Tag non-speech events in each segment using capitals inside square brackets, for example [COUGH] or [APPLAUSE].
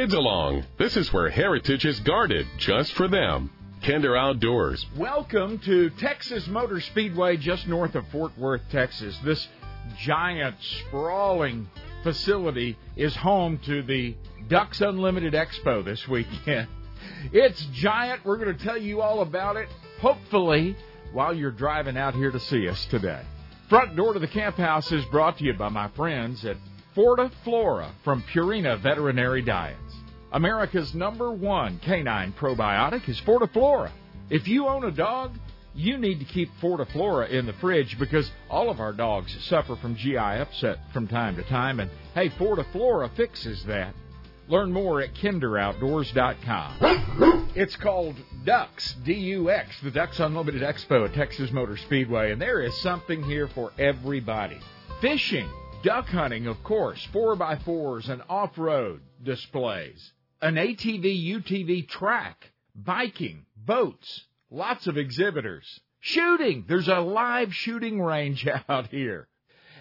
kids along. This is where heritage is guarded just for them. Kinder Outdoors. Welcome to Texas Motor Speedway just north of Fort Worth, Texas. This giant, sprawling facility is home to the Ducks Unlimited Expo this weekend. [LAUGHS] It's giant. We're going to tell you all about it, hopefully, while you're driving out here to see us today. Front door to the camp house is brought to you by my friends at Forta Flora from Purina Veterinary Diets. America's number one canine probiotic is Fortiflora. If you own a dog, you need to keep Fortiflora in the fridge because all of our dogs suffer from GI upset from time to time, and hey, Fortiflora fixes that. Learn more at kinderoutdoors.com. It's called Ducks, D-U-X, the Ducks Unlimited Expo at Texas Motor Speedway, and there is something here for everybody. Fishing, duck hunting, of course, 4x4s and off-road displays, an ATV, UTV track, biking, boats, lots of exhibitors, shooting. There's a live shooting range [LAUGHS] out here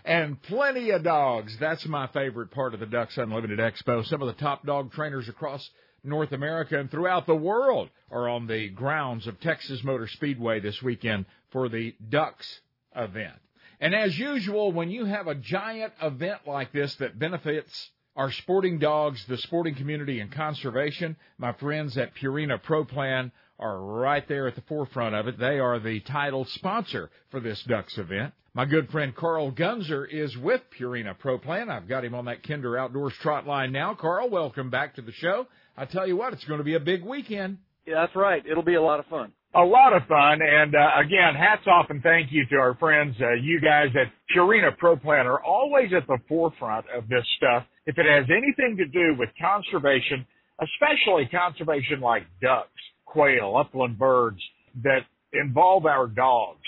and plenty of dogs. That's my favorite part of the Ducks Unlimited Expo. Some of the top dog trainers across North America and throughout the world are on the grounds of Texas Motor Speedway this weekend for the Ducks event. And as usual, when you have a giant event like this that benefits our sporting dogs, the sporting community, and conservation, my friends at Purina Pro Plan are right there at the forefront of it. They are the title sponsor for this Ducks event. My good friend Carl Gunzer is with Purina Pro Plan. I've got him on that Kinder Outdoors trot line now. Carl, welcome back to the show. I tell you what, it's going to be a big weekend. Yeah, that's right. It'll be a lot of fun. A lot of fun, and uh, again, hats off and thank you to our friends, uh, you guys at Purina Pro Plan are always at the forefront of this stuff. If it has anything to do with conservation, especially conservation like ducks, quail, upland birds that involve our dogs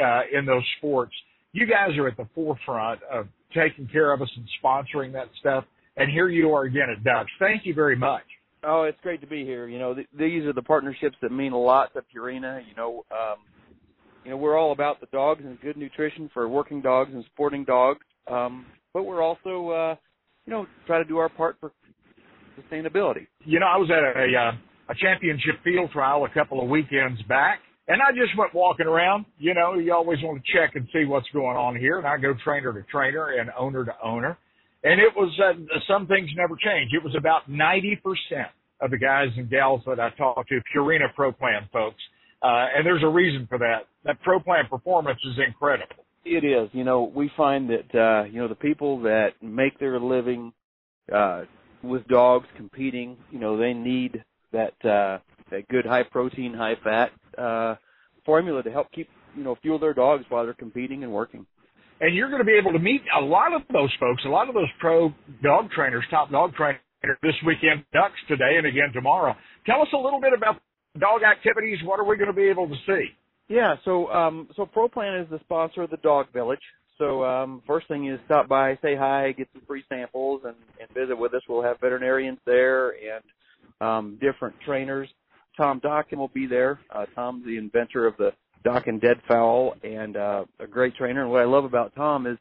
uh, in those sports, you guys are at the forefront of taking care of us and sponsoring that stuff. And here you are again at Ducks. Thank you very much. Oh, it's great to be here. You know, th- these are the partnerships that mean a lot to Purina. You know, um, you know, we're all about the dogs and good nutrition for working dogs and sporting dogs. Um, but we're also, uh, you know, try to do our part for sustainability. You know, I was at a, uh, a championship field trial a couple of weekends back, and I just went walking around. You know, you always want to check and see what's going on here. And I go trainer to trainer and owner to owner. And it was, uh, some things never change. It was about 90% of the guys and gals that I talked to, Purina Pro Plan folks. Uh, and there's a reason for that. That Pro Plan performance is incredible. It is. You know, we find that, uh, you know, the people that make their living, uh, with dogs competing, you know, they need that, uh, that good high protein, high fat, uh, formula to help keep, you know, fuel their dogs while they're competing and working. And you're going to be able to meet a lot of those folks, a lot of those pro dog trainers, top dog trainers this weekend, Ducks today and again tomorrow. Tell us a little bit about dog activities. What are we going to be able to see? Yeah, so um, so ProPlan is the sponsor of the Dog Village. So um, first thing is stop by, say hi, get some free samples, and, and visit with us. We'll have veterinarians there and um, different trainers. Tom Dokken will be there. Uh, Tom's the inventor of the Dokken Deadfowl and uh, a great trainer. And what I love about Tom is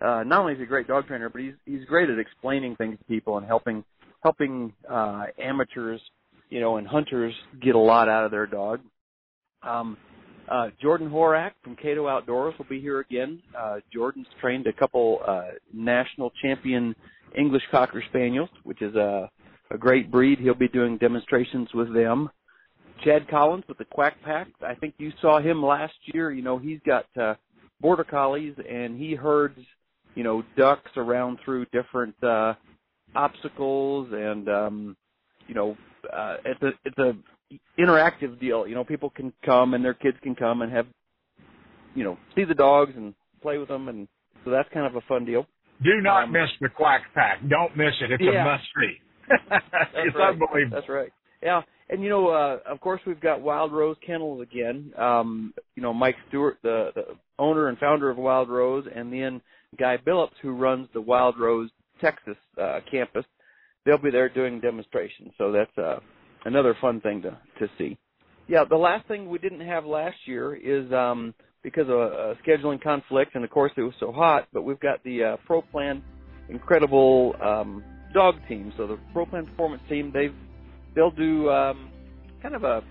uh, not only is he a great dog trainer, but he's he's great at explaining things to people and helping helping uh, amateurs, you know, and hunters get a lot out of their dog. Um, uh, Jordan Horak from Cato Outdoors will be here again. Uh, Jordan's trained a couple uh, national champion English Cocker Spaniels, which is a, a great breed. He'll be doing demonstrations with them. Chad Collins with the Quack Pack. I think you saw him last year. You know, he's got uh, border collies and he herds, you know, ducks around through different uh, obstacles and, um, you know, uh, it's a it's a interactive deal. You know, people can come and their kids can come and have, you know, see the dogs and play with them, and so that's kind of a fun deal. Do not um, miss the Quack Pack. Don't miss it. It's yeah. a must see. it's right. unbelievable. That's right. Yeah, and you know, uh, of course, we've got Wild Rose Kennels again. Um, you know, Mike Stewart, the, the owner and founder of Wild Rose, and then Guy Billups, who runs the Wild Rose Texas uh, campus. They'll be there doing demonstrations. So that's uh, another fun thing to to see. Yeah, the last thing we didn't have last year is um, because of a, a scheduling conflict, and of course it was so hot. But we've got the uh, Pro Plan incredible um, dog team. So the Pro Plan Performance team, they've they'll do um, kind of a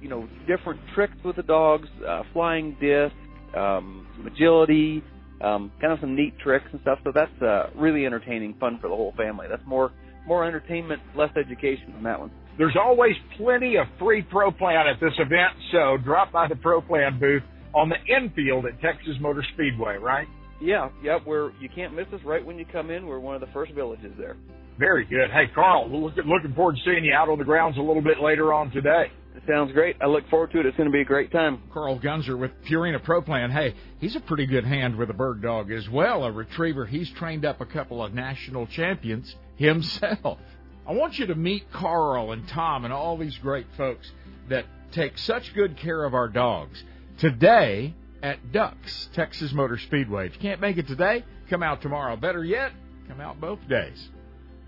you know different tricks with the dogs, uh, flying disc, um, some agility, um, kind of some neat tricks and stuff. So that's uh, really entertaining, fun for the whole family. That's more more entertainment, less education on that one. There's always plenty of free Pro Plan at this event, so drop by the Pro Plan booth on the infield at Texas Motor Speedway, right? Yeah, yep. We're you can't miss us right when you come in. We're one of the first villages there. Very good. Hey, Carl, we're looking forward to seeing you out on the grounds a little bit later on today. It sounds great. I look forward to it. It's going to be a great time. Carl Gunzer with Purina Pro Plan. Hey, he's a pretty good hand with a bird dog as well. A retriever. He's trained up a couple of national champions himself. I want you to meet Carl and Tom and all these great folks that take such good care of our dogs. Today at Ducks, Texas Motor Speedway. If you can't make it today, come out tomorrow. Better yet, come out both days.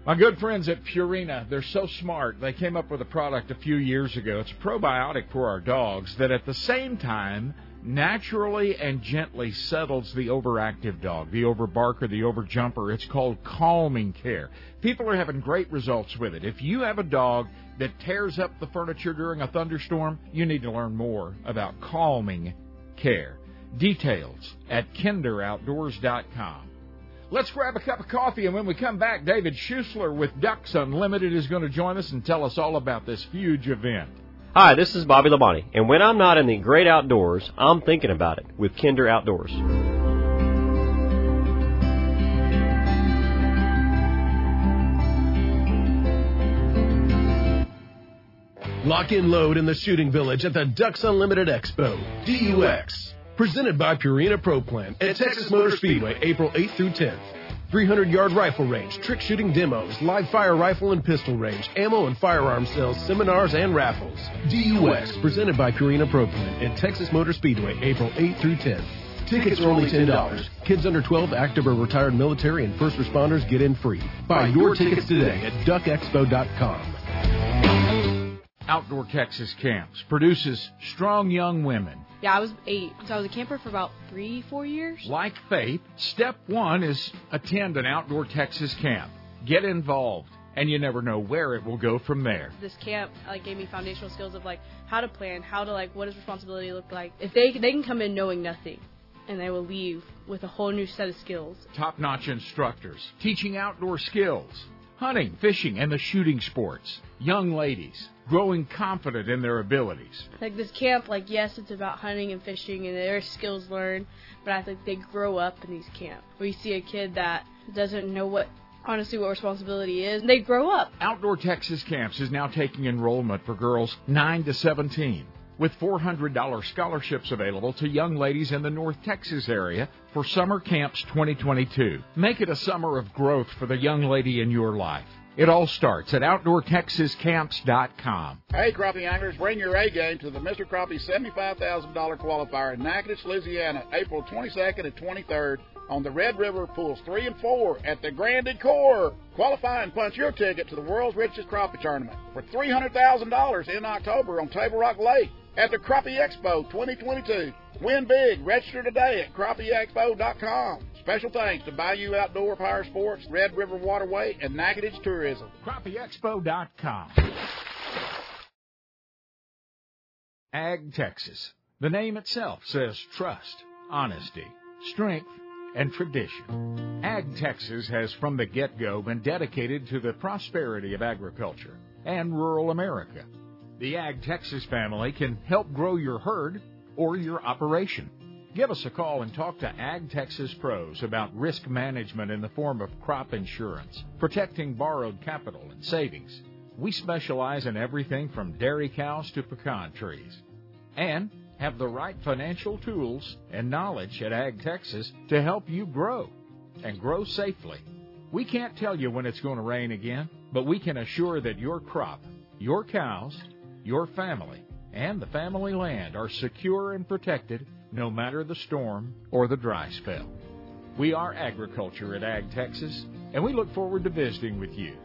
My good friends at Purina, they're so smart. They came up with a product a few years ago. It's a probiotic for our dogs that at the same time naturally and gently settles the overactive dog, the overbarker, the overjumper. It's called calming care. People are having great results with it. If you have a dog that tears up the furniture during a thunderstorm, you need to learn more about calming care. Details at kinderoutdoors.com. Let's grab a cup of coffee, and when we come back, David Schusler with Ducks Unlimited is going to join us and tell us all about this huge event. Hi, this is Bobby Labonte, and when I'm not in the great outdoors, I'm thinking about it with Kinder Outdoors. Lock in load in the shooting village at the Ducks Unlimited Expo, DUX. Presented by Purina Pro Plan at Texas Motor Speedway, April 8th through 10th. 300 yard rifle range, trick shooting demos, live fire rifle and pistol range, ammo and firearm sales, seminars, and raffles. DUX, presented by Purina Pro Plan at Texas Motor Speedway, April 8th through 10th. Tickets are only $10. Kids under 12, active or retired military, and first responders get in free. Buy your tickets today at duckexpo.com. Outdoor Texas Camps produces strong young women. Yeah, I was eight, so I was a camper for about three, four years. Like Faith, step one is attend an outdoor Texas camp. Get involved, and you never know where it will go from there. This camp like gave me foundational skills of like how to plan, how to like what does responsibility look like. If they they can come in knowing nothing, and they will leave with a whole new set of skills. Top-notch instructors teaching outdoor skills, hunting, fishing, and the shooting sports. Young ladies growing confident in their abilities. Like this camp, like yes, it's about hunting and fishing, and there are skills learned, but I think they grow up in these camps. Where you see a kid that doesn't know what honestly what responsibility is, and they grow up. Outdoor Texas Camps is now taking enrollment for girls 9 to 17 with $400 scholarships available to young ladies in the North Texas area for Summer Camps 2022. Make it a summer of growth for the young lady in your life. It all starts at OutdoorTexasCamps.com. Hey, crappie anglers, bring your A game to the Mr. Crappie $75,000 qualifier in Natchitoches, Louisiana, April 22nd and 23rd on the Red River Pools 3 and 4 at the Grand Ecore. Qualify and punch your ticket to the world's richest crappie tournament for $300,000 in October on Table Rock Lake at the Crappie Expo 2022. Win big. Register today at crappieexpo.com. Special thanks to Bayou Outdoor Power Sports, Red River Waterway, and Natchitoches Tourism. CrappieExpo.com. Ag Texas. The name itself says trust, honesty, strength, and tradition. Ag Texas has from the get go been dedicated to the prosperity of agriculture and rural America. The Ag Texas family can help grow your herd or your operation. Give us a call and talk to Ag Texas pros about risk management in the form of crop insurance, protecting borrowed capital and savings. We specialize in everything from dairy cows to pecan trees. And have the right financial tools and knowledge at Ag Texas to help you grow and grow safely. We can't tell you when it's going to rain again, but we can assure that your crop, your cows, your family, and the family land are secure and protected no matter the storm or the dry spell. We are agriculture at Ag Texas, and we look forward to visiting with you.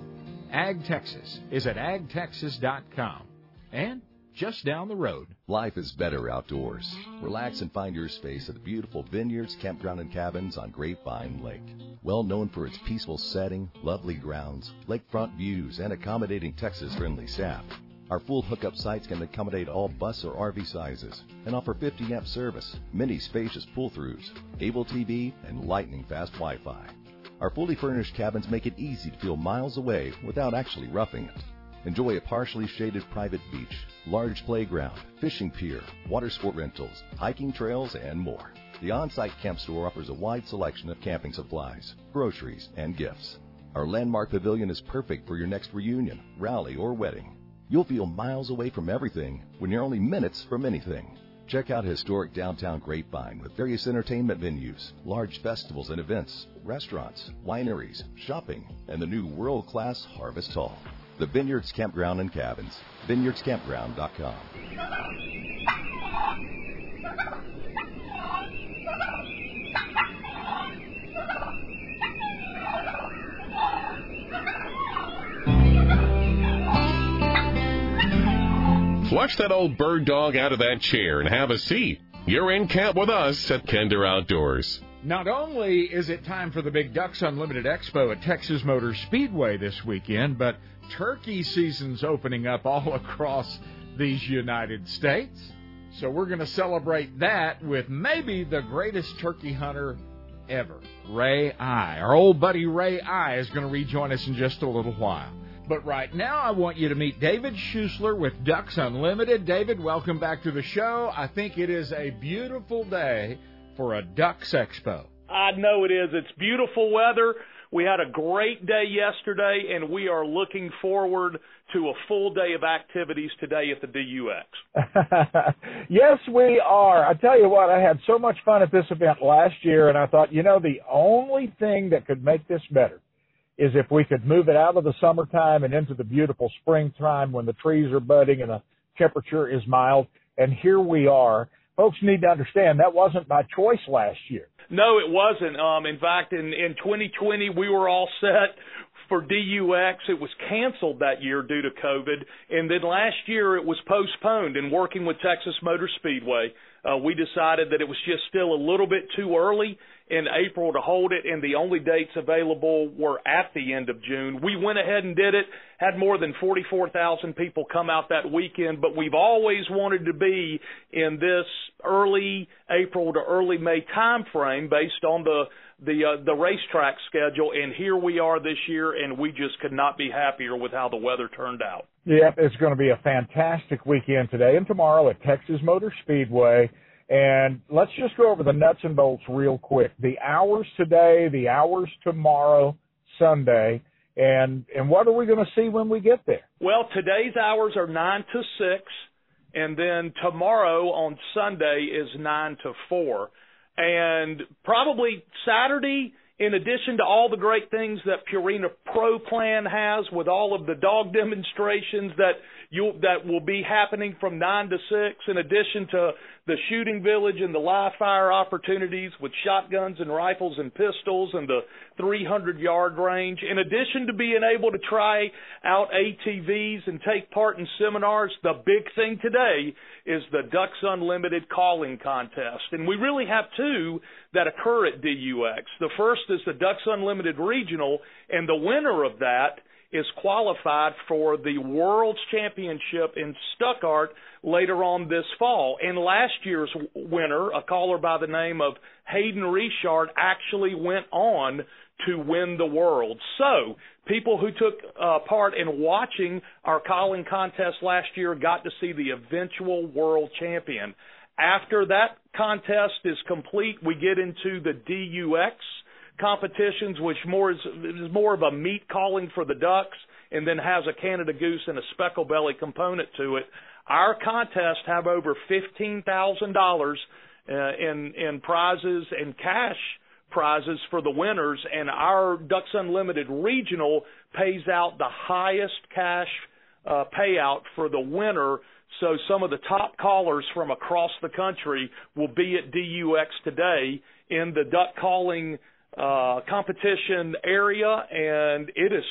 Ag Texas is at agtexas.com. And just down the road. Life is better outdoors. Relax and find your space at the beautiful Vineyards Campground and Cabins on Grapevine Lake. Well known for its peaceful setting, lovely grounds, lakefront views, and accommodating Texas friendly staff. Our full hookup sites can accommodate all bus or RV sizes and offer 50 amp service, many spacious pull throughs, able TV, and lightning fast Wi Fi. Our fully furnished cabins make it easy to feel miles away without actually roughing it. Enjoy a partially shaded private beach, large playground, fishing pier, water sport rentals, hiking trails, and more. The on site camp store offers a wide selection of camping supplies, groceries, and gifts. Our landmark pavilion is perfect for your next reunion, rally, or wedding. You'll feel miles away from everything when you're only minutes from anything. Check out historic downtown Grapevine with various entertainment venues, large festivals and events, restaurants, wineries, shopping, and the new world class Harvest Hall. The Vineyards Campground and Cabins. VineyardsCampground.com. Flush that old bird dog out of that chair and have a seat. You're in camp with us at Kinder Outdoors. Not only is it time for the Big Ducks Unlimited Expo at Texas Motor Speedway this weekend, but turkey season's opening up all [LAUGHS] across these United States. So we're going to celebrate that with maybe the greatest turkey hunter ever, Ray Eye. Our old buddy Ray Eye is going to rejoin us in just a little while. But right now, I want you to meet David Schusler with Ducks Unlimited. David, welcome back to the show. I think it is a beautiful day for a Ducks Expo. I know it is. It's beautiful weather. We had a great day yesterday, and we are looking forward to a full day of activities today at the DUX. [LAUGHS] yes, we are. I tell you what, I had so much fun at this event last year, and I thought, you know, the only thing that could make this better is if we could move it out of the summertime and into the beautiful springtime when the trees are budding and the temperature is mild. And here we are. Folks need to understand that wasn't by choice last year. No, it wasn't. Um, in fact, in, in 2020, we were all set for DUX. It was canceled that year due to COVID. And then last year it was postponed. And working with Texas Motor Speedway, uh, we decided that it was just still a little bit too early in April to hold it, and the only dates available were at the end of June. We went ahead and did it, had more than 44,000 people come out that weekend, but we've always wanted to be in this early April to early May time frame based on the the uh, the racetrack schedule and here we are this year and we just could not be happier with how the weather turned out. Yeah, it's going to be a fantastic weekend today and tomorrow at Texas Motor Speedway. And let's just go over the nuts and bolts real quick. The hours today, the hours tomorrow, Sunday, and and what are we going to see when we get there? Well, today's hours are 9 to 6 and then tomorrow on Sunday is 9 to 4. And probably Saturday in addition to all the great things that Purina Pro Plan has with all of the dog demonstrations that you that will be happening from 9 to 6 in addition to the shooting village and the live fire opportunities with shotguns and rifles and pistols and the 300 yard range. In addition to being able to try out ATVs and take part in seminars the big thing today is the Ducks Unlimited calling contest. And we really have two that occur at DUX the first is the Ducks Unlimited regional and the winner of that is qualified for the World's Championship in Stuttgart later on this fall. And last year's winner, a caller by the name of Hayden Richard, actually went on to win the world. So, people who took uh, part in watching our calling contest last year got to see the eventual world champion. After that contest is complete, we get into the DUX competitions, which more is, is more of a meat calling for the ducks, and then has a Canada goose and a speckle belly component to it. Our contests have over fifteen thousand uh, dollars in in prizes and cash prizes for the winners, and our Ducks Unlimited regional pays out the highest cash uh, payout for the winner. So some of the top callers from across the country will be at DUX today in the duck calling uh, competition area, and it is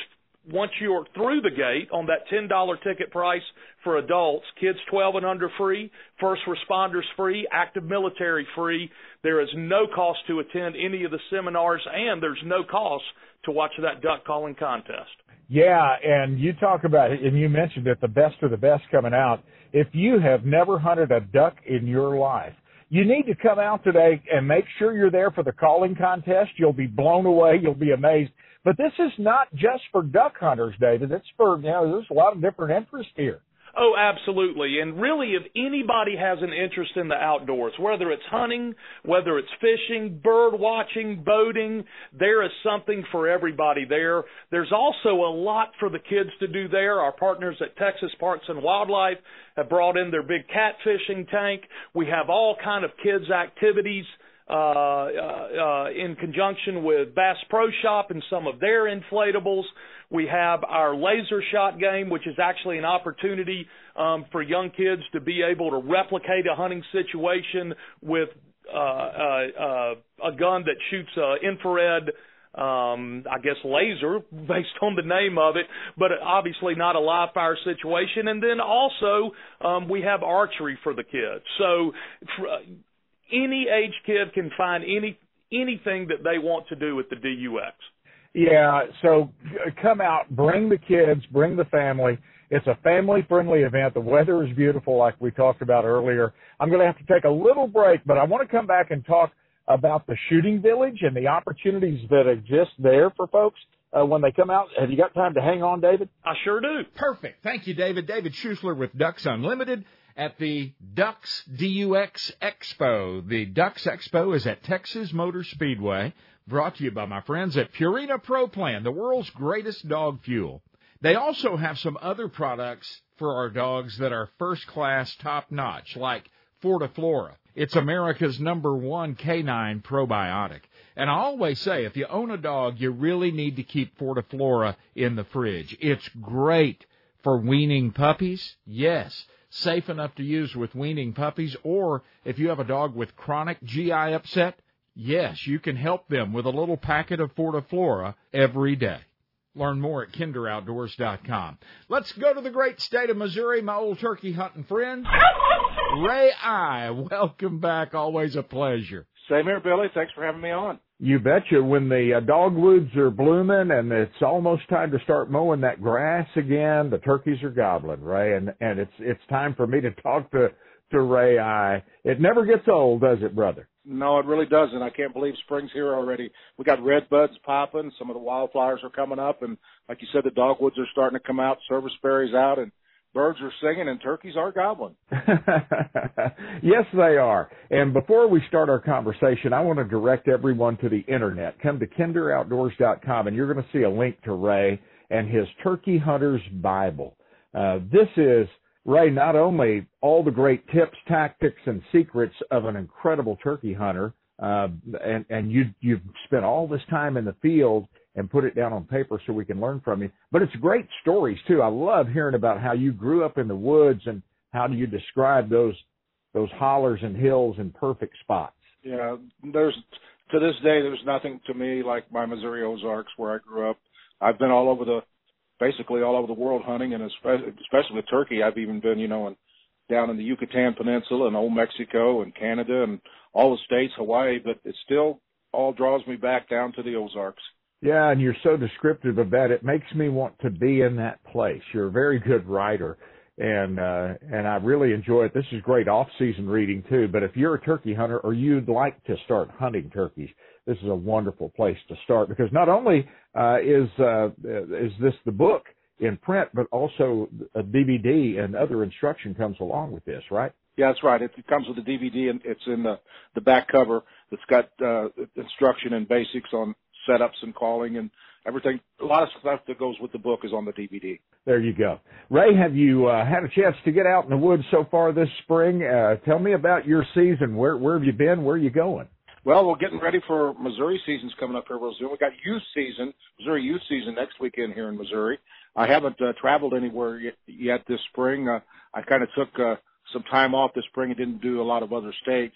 once you're through the gate on that $10 ticket price for adults, kids 12 and under free, first responders free, active military free. There is no cost to attend any of the seminars and there's no cost to watch that duck calling contest. Yeah, and you talk about it, and you mentioned it, the best of the best coming out. If you have never hunted a duck in your life, you need to come out today and make sure you're there for the calling contest. You'll be blown away. You'll be amazed. But this is not just for duck hunters, David. It's for, you know, there's a lot of different interests here. Oh, absolutely. And really, if anybody has an interest in the outdoors, whether it's hunting, whether it's fishing, bird watching, boating, there is something for everybody there. There's also a lot for the kids to do there. Our partners at Texas Parks and Wildlife have brought in their big catfishing tank. We have all kind of kids activities uh, uh, uh, in conjunction with Bass Pro Shop and some of their inflatables. We have our laser shot game, which is actually an opportunity um, for young kids to be able to replicate a hunting situation with uh, uh, uh, a gun that shoots uh, infrared um, I guess laser [LAUGHS] based on the name of it, but obviously not a live fire situation. And then also um, we have archery for the kids. So any age kid can find any anything that they want to do with the DUX. Yeah, so come out, bring the kids, bring the family. It's a family friendly event. The weather is beautiful, like we talked about earlier. I'm going to have to take a little break, but I want to come back and talk about the shooting village and the opportunities that exist there for folks uh, when they come out. Have you got time to hang on, David? I sure do. Perfect. Thank you, David. David Schusler with Ducks Unlimited at the Ducks DUX Expo. The Ducks Expo is at Texas Motor Speedway. Brought to you by my friends at Purina Pro Plan, the world's greatest dog fuel. They also have some other products for our dogs that are first class, top notch, like Fortiflora. It's America's number one canine probiotic. And I always say, if you own a dog, you really need to keep Fortiflora in the fridge. It's great for weaning puppies. Yes. Safe enough to use with weaning puppies. Or if you have a dog with chronic GI upset, Yes, you can help them with a little packet of Fortiflora every day. Learn more at kinderoutdoors.com. Let's go to the great state of Missouri, my old turkey hunting friend. Ray Eye, welcome back. Always a pleasure. Same here, Billy. Thanks for having me on. You betcha. When the uh, dogwoods are blooming and it's almost time to start mowing that grass again, the turkeys are gobbling, Ray, and and it's it's time for me to talk to to Ray Eye. It never gets old, does it, brother? No, it really doesn't. I can't believe spring's here already. We got red buds popping. Some of the wildflowers are coming up, and like you said, the dogwoods are starting to come out. Serviceberry's out, and birds are singing, and turkeys are gobbling. [LAUGHS] yes, they are. And before we start our conversation, I want to direct everyone to the internet. Come to kinderoutdoors.com, and you're going to see a link to Ray and his Turkey Hunter's Bible. Uh, this is Ray, not only all the great tips, tactics, and secrets of an incredible turkey hunter, uh, and, and you, you've spent all this time in the field and put it down on paper so we can learn from you. But it's great stories too. I love hearing about how you grew up in the woods and how do you describe those those hollers and hills and perfect spots. Yeah, there's to this day there's nothing to me like my Missouri Ozarks where I grew up. I've been all over the basically all over the world hunting, and especially with turkey. I've even been, you know, in, down in the Yucatan Peninsula and Old Mexico and Canada and all the states, Hawaii, but it still all draws me back down to the Ozarks. Yeah, and you're so descriptive of that. It makes me want to be in that place. You're a very good writer, and uh, and I really enjoy it. This is great off-season reading too. But if you're a turkey hunter or you'd like to start hunting turkeys, this is a wonderful place to start because not only uh, is uh, is this the book in print, but also a DVD and other instruction comes along with this, right? Yeah, that's right. It, comes with a DVD and it's in the the back cover. It's got uh, instruction and basics on setups and calling and everything. A lot of stuff that goes with the book is on the DVD. There you go. Ray, have you uh, had a chance to get out in the woods so far this spring? Uh, tell me about your season. Where where have you been? Where are you going? Well, we're getting ready for Missouri season's coming up here real soon. We got youth season, Missouri youth season next weekend here in Missouri. I haven't uh, traveled anywhere yet, yet this spring. Uh, I kind of took uh, some time off this spring and didn't do a lot of other states.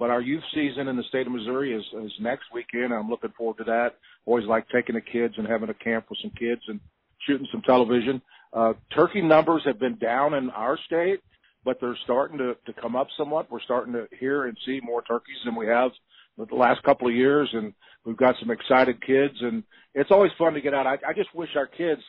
But our youth season in the state of Missouri is, is next weekend. I'm looking forward to that. Always like taking the kids and having a camp with some kids and shooting some television. Uh, turkey numbers have been down in our state, but they're starting to, to come up somewhat. We're starting to hear and see more turkeys than we have the last couple of years, and we've got some excited kids, and it's always fun to get out. I, I just wish our kids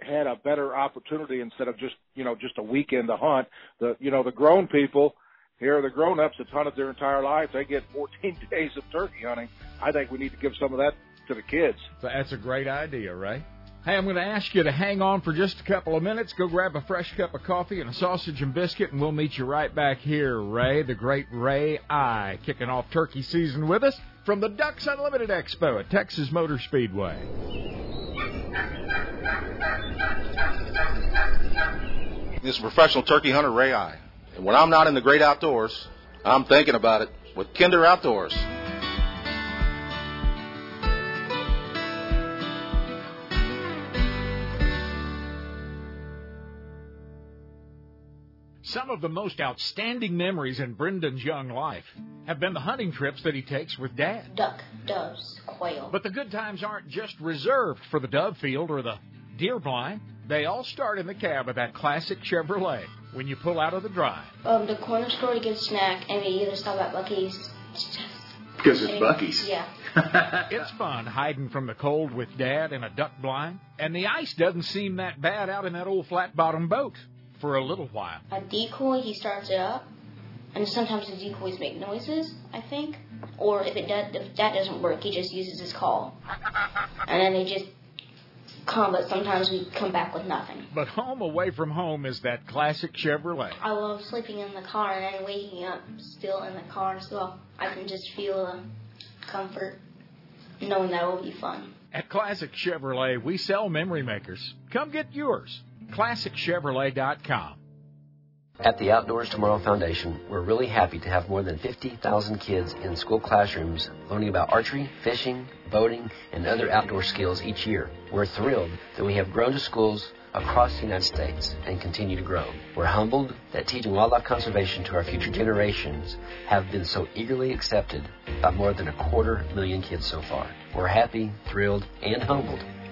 had a better opportunity instead of just you know just a weekend to hunt. The you know the grown people here, are the grown ups that hunted their entire life, they get 14 [LAUGHS] days of turkey hunting. I think we need to give some of that to the kids. So That's a great idea, Ray. Hey, I'm going to ask you to hang on for just a couple of minutes. Go grab a fresh cup of coffee and a sausage and biscuit, and we'll meet you right back here. Ray, the great Ray Eye, kicking off turkey season with us from the Ducks Unlimited Expo at Texas Motor Speedway. This is professional turkey hunter Ray Eye. And when I'm not in the great outdoors, I'm thinking about it with Kinder Outdoors. Some of the most outstanding memories in Brendan's young life have been the hunting trips that he takes with Dad. Duck, doves, quail. But the good times aren't just reserved for the dove field or the deer blind. They all start in the cab of that classic Chevrolet when you pull out of the drive. Um, the corner store to get a snack, and we either stop at Buc-ee's. Because it's Buc-ee's. Yeah. [LAUGHS] it's fun hiding from the cold with Dad in a duck blind, and the ice doesn't seem that bad out in that old flat bottom boat for a little while. A decoy, he starts it up, and sometimes the decoys make noises. I think, or if it does, if that doesn't work, he just uses his call, and then they just come. But sometimes we come back with nothing. But home away from home is that classic Chevrolet. I love sleeping in the car and then waking up still in the car, so I can just feel the comfort knowing that will be fun. At Classic Chevrolet, we sell memory makers. Come get yours. ClassicChevrolet.com. At the Outdoors Tomorrow Foundation, we're really happy to have more than 50,000 kids in school classrooms learning about archery, fishing, boating, and other outdoor skills each year. We're thrilled that we have grown to schools across the United States and continue to grow. We're humbled that teaching wildlife conservation to our future generations have been so eagerly accepted by more than a quarter million kids so far. We're happy, thrilled, and humbled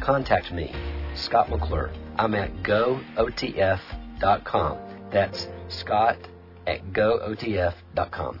contact me, Scott McClure. I'm at gootf.com. That's Scott at gootf.com.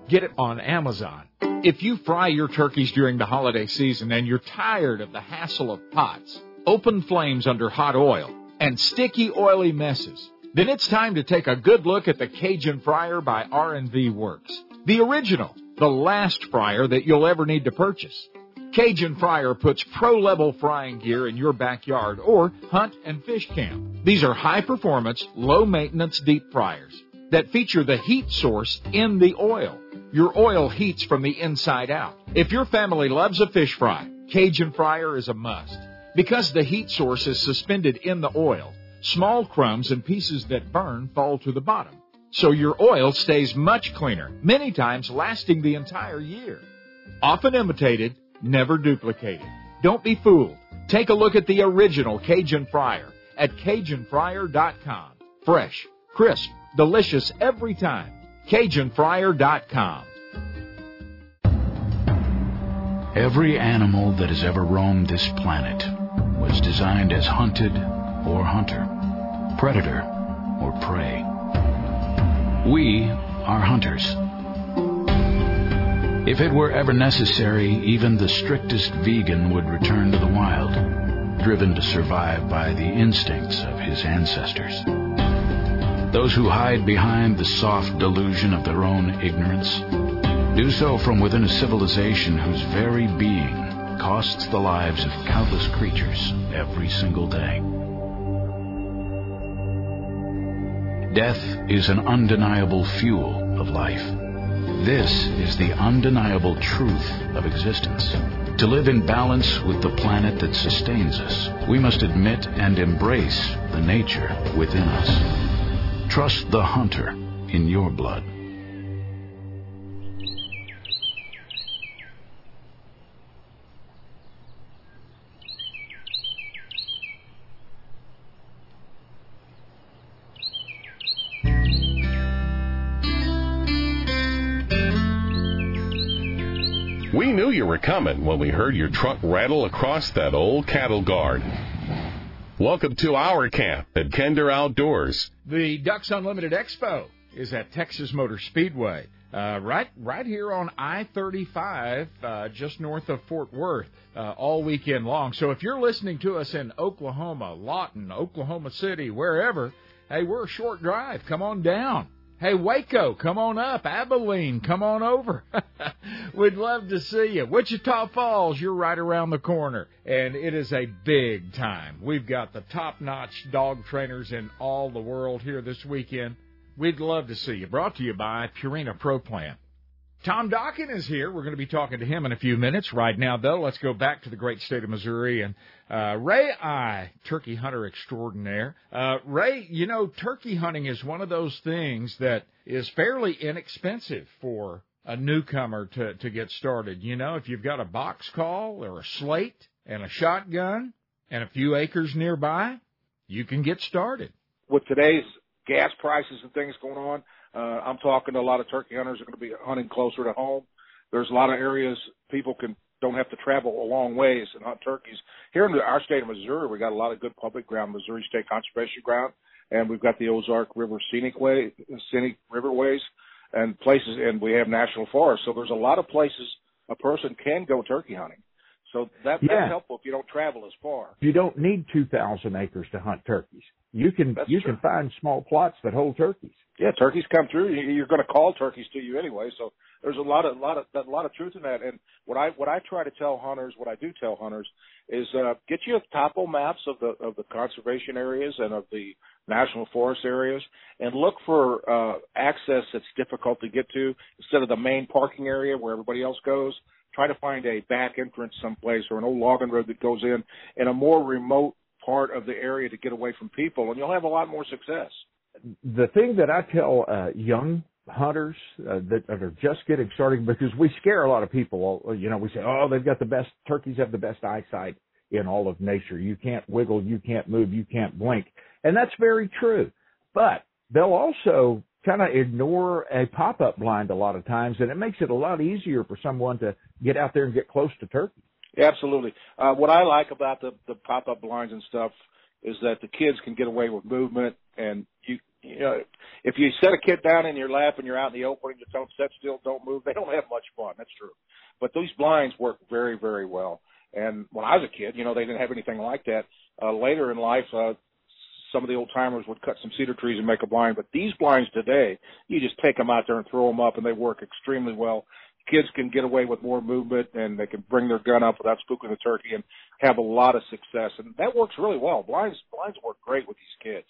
Get it on Amazon. If you fry your turkeys during the holiday season and you're tired of the hassle of pots, open flames under hot oil, and sticky oily messes, then it's time to take a good look at the Cajun Fryer by R&V Works. The original, the last fryer that you'll ever need to purchase. Cajun Fryer puts pro-level frying gear in your backyard or hunt and fish camp. These are high performance, low maintenance deep fryers that feature the heat source in the oil. Your oil heats from the inside out. If your family loves a fish fry, Cajun Fryer is a must. Because the heat source is suspended in the oil, small crumbs and pieces that burn fall to the bottom. So your oil stays much cleaner, many times lasting the entire year. Often imitated, never duplicated. Don't be fooled. Take a look at the original Cajun Fryer at CajunFryer.com. Fresh, crisp, delicious every time. CajunFryer.com. Every animal that has ever roamed this planet was designed as hunted or hunter, predator or prey. We are hunters. If it were ever necessary, even the strictest vegan would return to the wild, driven to survive by the instincts of his ancestors. Those who hide behind the soft delusion of their own ignorance do so from within a civilization whose very being costs the lives of countless creatures every single day. Death is an undeniable fuel of life. This is the undeniable truth of existence. To live in balance with the planet that sustains us, we must admit and embrace the nature within us. Trust the hunter in your blood. We knew you were coming when we heard your truck rattle across that old cattle guard. Welcome to our camp at Kinder Outdoors. The Ducks Unlimited Expo is at Texas Motor Speedway, uh, right right here on I-35, uh, just north of Fort Worth, uh, all weekend long. So if you're listening to us in Oklahoma, Lawton, Oklahoma City, wherever, hey, we're a short drive. Come on down. Hey, Waco, come on up. Abilene, come on over. [LAUGHS] We'd love to see you. Wichita Falls, you're right around the corner. And it is a big time. We've got the top notch dog trainers in all the world here this weekend. We'd love to see you. Brought to you by Purina Pro Plan. Tom Dokken is here. We're going to be talking to him in a few minutes. Right now, though, let's go back to the great state of Missouri and uh, Ray Eye, turkey hunter extraordinaire. Uh, Ray, you know, turkey hunting is one of those things that is fairly inexpensive for a newcomer to, to get started. You know, if you've got a box call or a slate and a shotgun and a few acres nearby, you can get started. With today's gas prices and things going on, uh, I'm talking to a lot of turkey hunters are going to be hunting closer to home. There's a lot of areas people can don't have to travel a long ways and hunt turkeys. Here in our state of Missouri, we got a lot of good public ground, Missouri State Conservation Ground, and we've got the Ozark River Scenic Way, Scenic Riverways, and places, and we have national forests. So there's a lot of places a person can go turkey hunting. So that, Yeah. that's helpful if you don't travel as far. You don't need 2,000 acres to hunt turkeys. You can That's you true. can find small plots that hold turkeys. Yeah, turkeys come through. You- You're going to call turkeys to you anyway. So there's a lot of lot of a lot of truth in that. And what I what I try to tell hunters, what I do tell hunters, is uh, get you topo maps of the of the conservation areas and of the national forest areas, and look for uh, access that's difficult to get to instead of the main parking area where everybody else goes. Try to find a back entrance someplace or an old logging road that goes in in a more remote part of the area to get away from people, and you'll have a lot more success. The thing that I tell uh, young hunters uh, that, are just getting started, because we scare a lot of people. You know, we say, "Oh, they've got the best turkeys have the best eyesight in all of nature. You can't wiggle, you can't move, you can't blink," and that's very true. But they'll also kind of ignore a pop-up blind a lot of times, and it makes it a lot easier for someone to get out there and get close to turkey. Yeah, absolutely. Uh, what I like about the the pop up blinds and stuff is that the kids can get away with movement, and you you know if you set a kid down in your lap and you're out in the open tell them sit still, don't move, they don't have much fun. That's true. But these blinds work very very well. And when I was a kid, you know, they didn't have anything like that. Uh, later in life, uh, some of the old timers would cut some cedar trees and make a blind. But these blinds today, you just take them out there and throw them up, and they work extremely well. Kids can get away with more movement, and they can bring their gun up without spooking the turkey, and have a lot of success. And that works really well. Blinds blinds work great with these kids.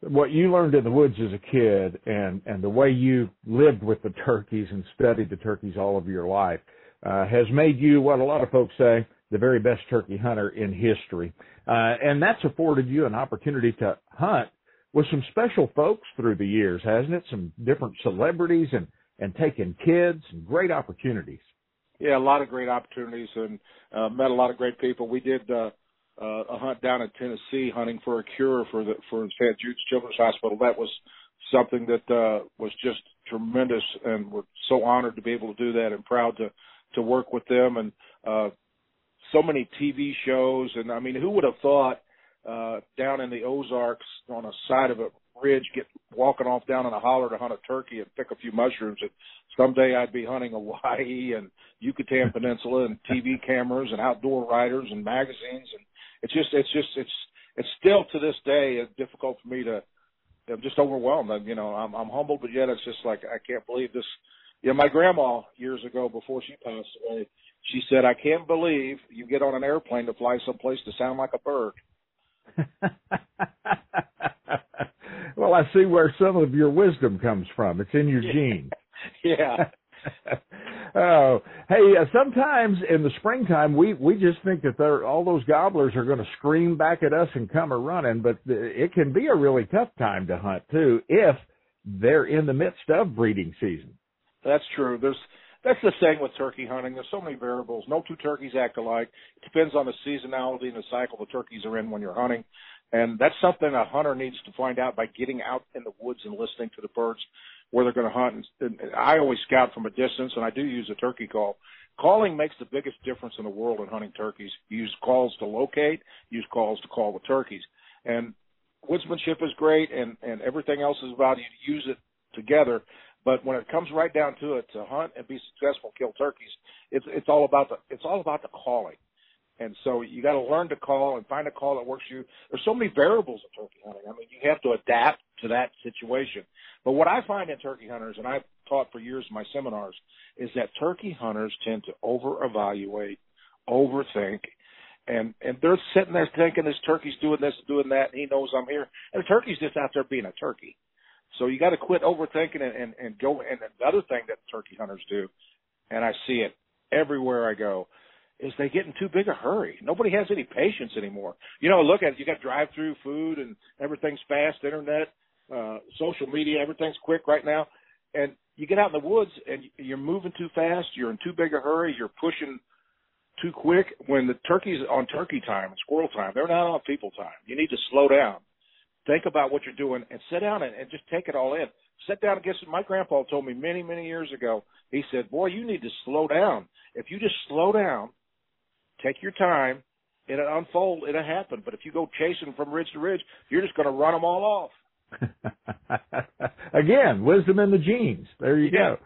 what you learned in the woods as a kid and and the way you lived with the turkeys and studied the turkeys all of your life uh, has made you what a lot of folks say the very best turkey hunter in history uh, and that's afforded you an opportunity to hunt with some special folks through the years hasn't it some different celebrities and and taking kids and great opportunities Yeah, a lot of great opportunities, and uh, met a lot of great people. We did uh, uh, a hunt down in Tennessee, hunting for a cure for the for St. Jude's Children's Hospital. That was something that uh, was just tremendous, and we're so honored to be able to do that, and proud to to work with them, and uh, so many TV shows, and I mean, who would have thought uh, down in the Ozarks on a side of a ridge, get walking off down in a holler to hunt a turkey and pick a few mushrooms. And someday I'd be hunting [LAUGHS] Hawaii and Yucatan Peninsula and TV cameras and outdoor writers and magazines. And it's just, it's just, it's, it's still to this day it's difficult for me to. I'm just overwhelmed. I'm, you know, I'm, I'm humbled, but yet it's just like I can't believe this. You know, my grandma years ago, before she passed away, she said, "I can't believe you get on an airplane to fly someplace to sound like a bird." [LAUGHS] well, I see where some of your wisdom comes from. It's in your genes. yeah. [LAUGHS] [LAUGHS] oh, hey! Uh, sometimes in the springtime, we we just think that they're all those gobblers are going to scream back at us and come a running, but it can be a really tough time to hunt too if they're in the midst of breeding season. That's true. There's that's the same with turkey hunting. There's so many variables. No two turkeys act alike. It depends on the seasonality and the cycle the turkeys are in when you're hunting. And that's something a hunter needs to find out by getting out in the woods and listening to the birds where they're going to hunt. And I always scout from a distance, and I do use a turkey call. Calling makes the biggest difference in the world in hunting turkeys. You use calls to locate, use calls to call with turkeys. And woodsmanship is great, and, and everything else is about you use it together. But when it comes right down to it, to hunt and be successful, kill turkeys, it's it's all about the it's all about the calling. And so you got to learn to call and find a call that works for you. There's so many variables in turkey hunting. I mean, you have to adapt to that situation. But what I find in turkey hunters, and I've taught for years in my seminars, is that turkey hunters tend to over evaluate, overthink, and and they're sitting there thinking this turkey's doing this, doing that, and he knows I'm here, and the turkey's just out there being a turkey. So you got to quit overthinking it and and go. And the other thing that turkey hunters do, and I see it everywhere I go, is they get in too big a hurry. Nobody has any patience anymore. You know, look at it. You got drive-through food and everything's fast. Internet, uh, social media, everything's quick right now. And you get out in the woods and you're moving too fast. You're in too big a hurry. You're pushing too quick. When the turkey's on turkey time and squirrel time, they're not on people time. You need to slow down think about what you're doing and sit down and, and just take it all in. Sit down and get some. My grandpa told me many, many years ago. He said, "Boy, you need to slow down. If you just slow down, take your time, it'll unfold. It'll happen. But if you go chasing from ridge to ridge, you're just going to run them all off." [LAUGHS] Again, wisdom in the genes. There you yeah. go.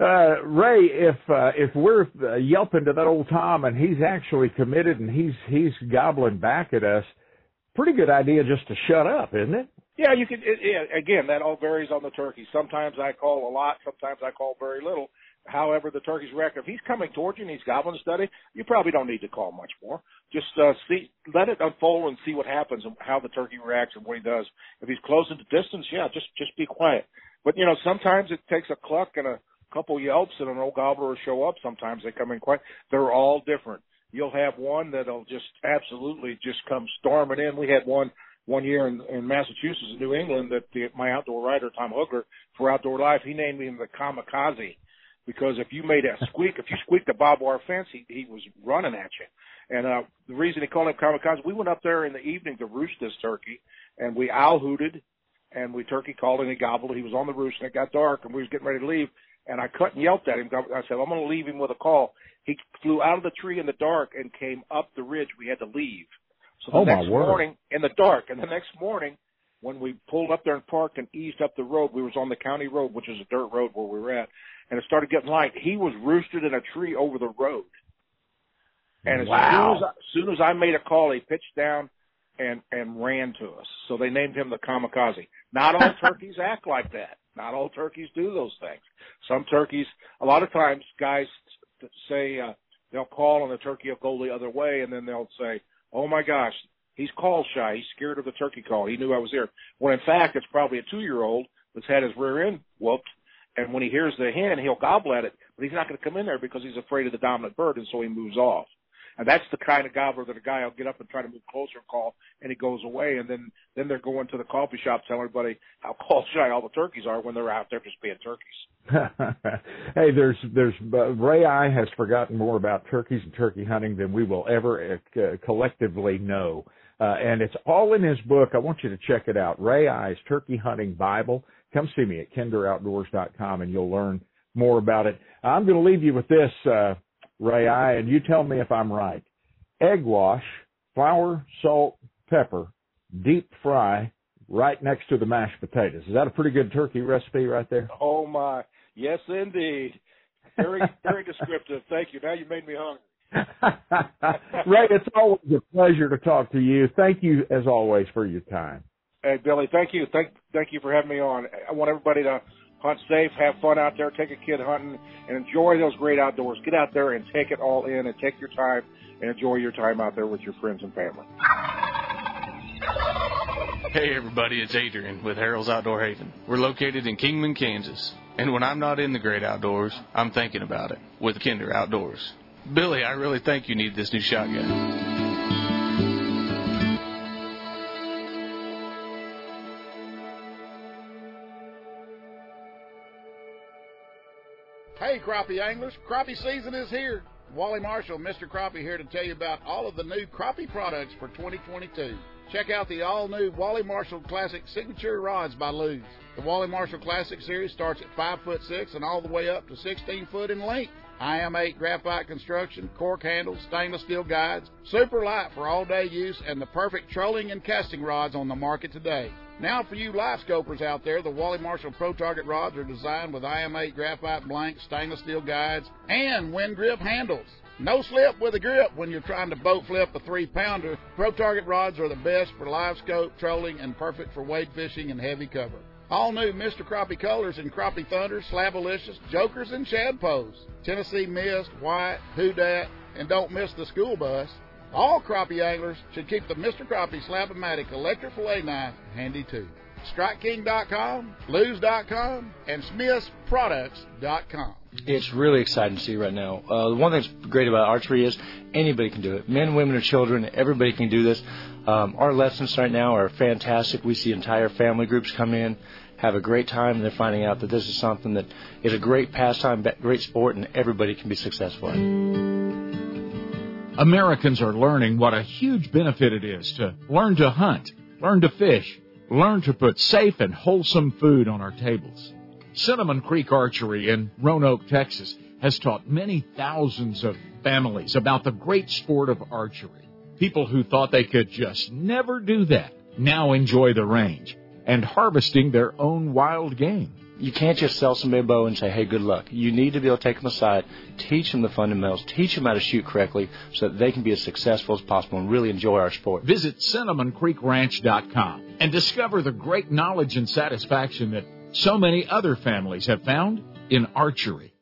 Uh, Ray, if uh, if we're uh, yelping to that old Tom and he's actually committed and he's he's gobbling back at us, pretty good idea just to shut up, isn't it? Yeah, you can. It, yeah, again, that all varies on the turkey. Sometimes I call a lot. Sometimes I call very little. However, the turkey's record. If he's coming towards you and he's gobbling steady, you probably don't need to call much more. Just uh, see, let it unfold and see what happens and how the turkey reacts and what he does. If he's close the distance, yeah, just just be quiet. But you know, sometimes it takes a cluck and a couple yelps and an old gobbler will show up. Sometimes they come in quiet. They're all different you'll have one that'll just absolutely just come storming in. We had one one year in, in Massachusetts, New England, that the, my outdoor writer Tom Huggler for Outdoor Life, he named him the Kamikaze because if you made a squeak, if you squeaked a barbed wire fence, he he was running at you. And uh, the reason he called him Kamikaze, we went up there in the evening to roost this turkey, and we owl hooted, and we turkey called and he gobbled. He was on the roost, and it got dark, and we was getting ready to leave and I cut and yelped at him. I said, I'm going to leave him with a call. He flew out of the tree in the dark and came up the ridge. We had to leave. So the oh, next morning, in the dark, and the next morning, when we pulled up there and parked and eased up the road, we was on the county road, which is a dirt road where we were at, and it started getting light. He was roosted in a tree over the road. And as wow. soon as, I, as soon as I made a call, he pitched down and and ran to us. So they named him the kamikaze. Not all [LAUGHS] turkeys act like that. Not all turkeys do those things. Some turkeys, a lot of times, guys say uh, they'll call and the turkey will go the other way, and then they'll say, "Oh my gosh, he's call shy. He's scared of the turkey call. He knew I was there." When in fact, it's probably a two-year-old that's had his rear end whooped, and when he hears the hen, he'll gobble at it, but he's not going to come in there because he's afraid of the dominant bird, and so he moves off. And that's the kind of gobbler that a guy will get up and try to move closer and call, and he goes away, and then then they're going to the coffee shop telling everybody how [LAUGHS] call shy all the turkeys are when they're out there just being turkeys. [LAUGHS] hey, there's there's uh, Ray Eye has forgotten more about turkeys and turkey hunting than we will ever uh, collectively know. Uh, and it's all in his book. I want you to check it out. Ray Eye's Turkey Hunting Bible. Come see me at kinderoutdoors.com and you'll learn more about it. I'm going to leave you with this, uh, Ray Eye, and you tell me if I'm right. Egg wash, flour, salt, pepper, deep fry, right next to the mashed potatoes. Is that a pretty good turkey recipe right there? Oh my, yes indeed. Very, very descriptive. Thank you. Now you made me hungry. [LAUGHS] Ray, it's always a pleasure to talk to you. Thank you, as always, for your time. Hey, Billy, thank you. Thank, thank you for having me on. I want everybody to hunt safe, have fun out there, take a kid hunting, and enjoy those great outdoors. Get out there and take it all in, and take your time and enjoy your time out there with your friends and family. Hey, everybody, it's Adrian with Harold's Outdoor Haven. We're located in Kingman, Kansas. And when I'm not in the great outdoors, I'm thinking about it with Kinder Outdoors. Billy, I really think you need this new shotgun. Crappie anglers, crappie season is here. Wally Marshall, Mr. Crappie here to tell you about all of the new crappie products for 2022. Check out the all-new Wally Marshall Classic Signature Rods by Lew's. The Wally Marshall Classic series starts at 5 foot 6 and all the way up to 16 foot in length. IM8 graphite construction, cork handles, stainless steel guides, super light for all day use, and the perfect trolling and casting rods on the market today. Now, for you live scopers out there, the Wally Marshall Pro Target rods are designed with IM8 graphite blanks, stainless steel guides, and wind grip handles. No slip with a grip when you're trying to boat flip a three pounder. Pro Target rods are the best for live scope, trolling, and perfect for wade fishing and heavy cover. All new Mr. Crappie colors in Crappie Thunder, Slabalicious, Jokers, and Shadpoes. Tennessee Mist, White, Who Dat, and don't miss the school bus. All crappie anglers should keep the Mr. Crappie Slab-O-Matic electric fillet knife handy too. StrikeKing.com, Lew's.com, and SmithsProducts.com. It's really exciting to see right now. Uh, the one thing that's great about archery is anybody can do it. Men, women, or children, everybody can do this. Um, our lessons right now are fantastic. We see entire family groups come in, have a great time, and they're finding out that this is something that is a great pastime, great sport, and everybody can be successful in. Americans are learning what a huge benefit it is to learn to hunt, learn to fish, learn to put safe and wholesome food on our tables. Cinnamon Creek Archery in Roanoke, Texas has taught many thousands of families about the great sport of archery. People who thought they could just never do that now enjoy the range and harvesting their own wild game. You can't just sell somebody a bow and say, hey, good luck. You need to be able to take them aside, teach them the fundamentals, teach them how to shoot correctly so that they can be as successful as possible and really enjoy our sport. Visit CinnamonCreekRanch.com and discover the great knowledge and satisfaction that so many other families have found in archery.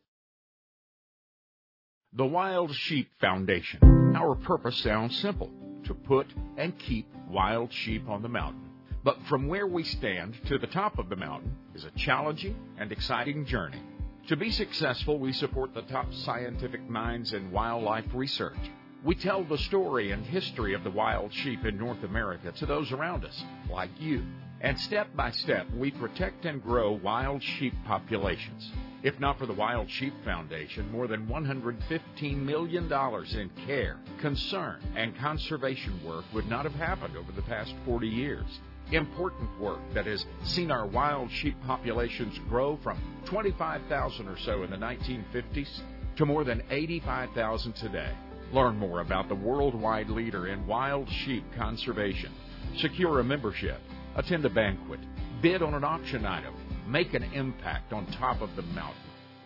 The Wild Sheep Foundation. Our purpose sounds simple to put and keep wild sheep on the mountain. But from where we stand to the top of the mountain is a challenging and exciting journey. To be successful, we support the top scientific minds in wildlife research. We tell the story and history of the wild sheep in North America to those around us, like you. And step by step, we protect and grow wild sheep populations. If not for the Wild Sheep Foundation, more than $115 million in care, concern, and conservation work would not have happened over the past 40 years. Important work that has seen our wild sheep populations grow from 25,000 or so in the 1950s to more than 85,000 today. Learn more about the worldwide leader in wild sheep conservation. Secure a membership, attend a banquet, bid on an auction item, make an impact on top of the mountain.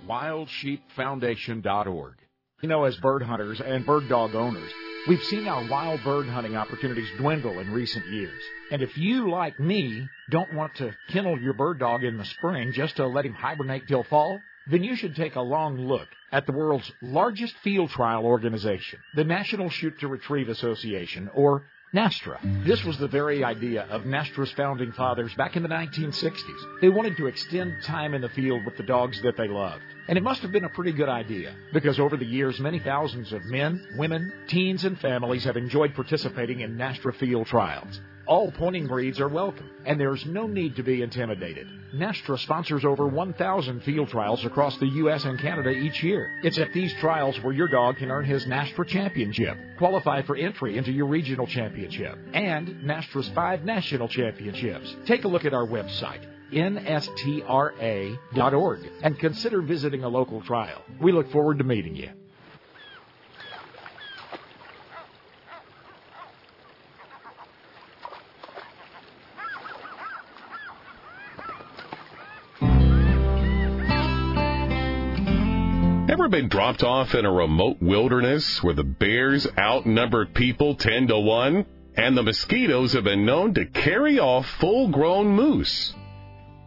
WildSheepFoundation.org. You know, as bird hunters and bird dog owners, we've seen our wild bird hunting opportunities dwindle in recent years. And if you, like me, don't want to kennel your bird dog in the spring just to let him hibernate till fall, then you should take a long look at the world's largest field trial organization, the National Shoot to Retrieve Association, or Nastra. This was the very idea of Nastra's founding fathers back in the 1960s. They wanted to extend time in the field with the dogs that they loved. And it must have been a pretty good idea, because over the years, many thousands of men, women, teens, and families have enjoyed participating in Nastra field trials. All pointing breeds are welcome, and there's no need to be intimidated. Nastra sponsors over 1,000 field trials across the U.S. and Canada each year. It's at these trials where your dog can earn his Nastra championship, qualify for entry into your regional championship, and Nastra's five national championships. Take a look at our website nstra.org and consider visiting a local trial. We look forward to meeting you. Ever been dropped off in a remote wilderness where the bears outnumber people 10 to 1 and the mosquitoes have been known to carry off full grown moose?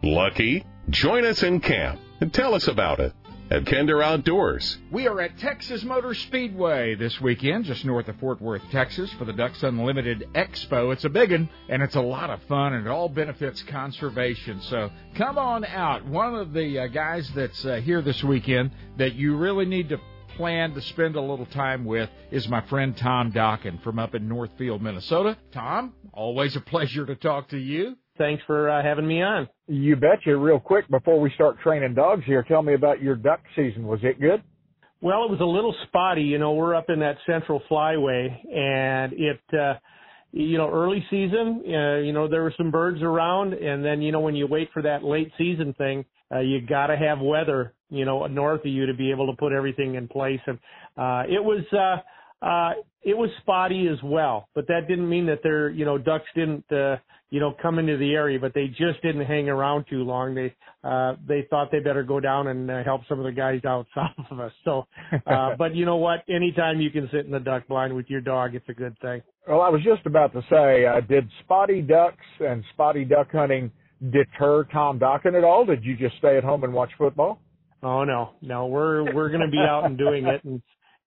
Lucky? Join us in camp and tell us about it at Kinder Outdoors. We are at Texas Motor Speedway this weekend, just north of Fort Worth, Texas, for the Ducks Unlimited Expo. It's a big one, and it's a lot of fun, and it all benefits conservation. So come on out. One of the uh, guys that's uh, here this weekend that you really need to plan to spend a little time with is my friend Tom Dokken from up in Northfield, Minnesota. Tom, always a pleasure to talk to you. Thanks for uh, having me on. You betcha. Real quick before we start training dogs here, tell me about your duck season. Was it good? Well, it was a little spotty. You know, we're up in that central flyway, and it, uh, you know, early season, uh, you know, there were some birds around, and then you know when you wait for that late season thing, uh, you got to have weather, you know, north of you to be able to put everything in place, and uh, it was. Uh, uh, it was spotty as well, but that didn't mean that their, you know, ducks didn't, uh, you know, come into the area, but they just didn't hang around too long. They, uh, they thought they better go down and uh, help some of the guys out [LAUGHS] south of us. So, uh, [LAUGHS] but you know what? Anytime you can sit in the duck blind with your dog, it's a good thing. Well, I was just about to say, uh, did spotty ducks and spotty duck hunting deter Tom Dokken at all? Did you just stay at home and watch football? Oh no, no, we're we're going to be out and doing it, [LAUGHS] and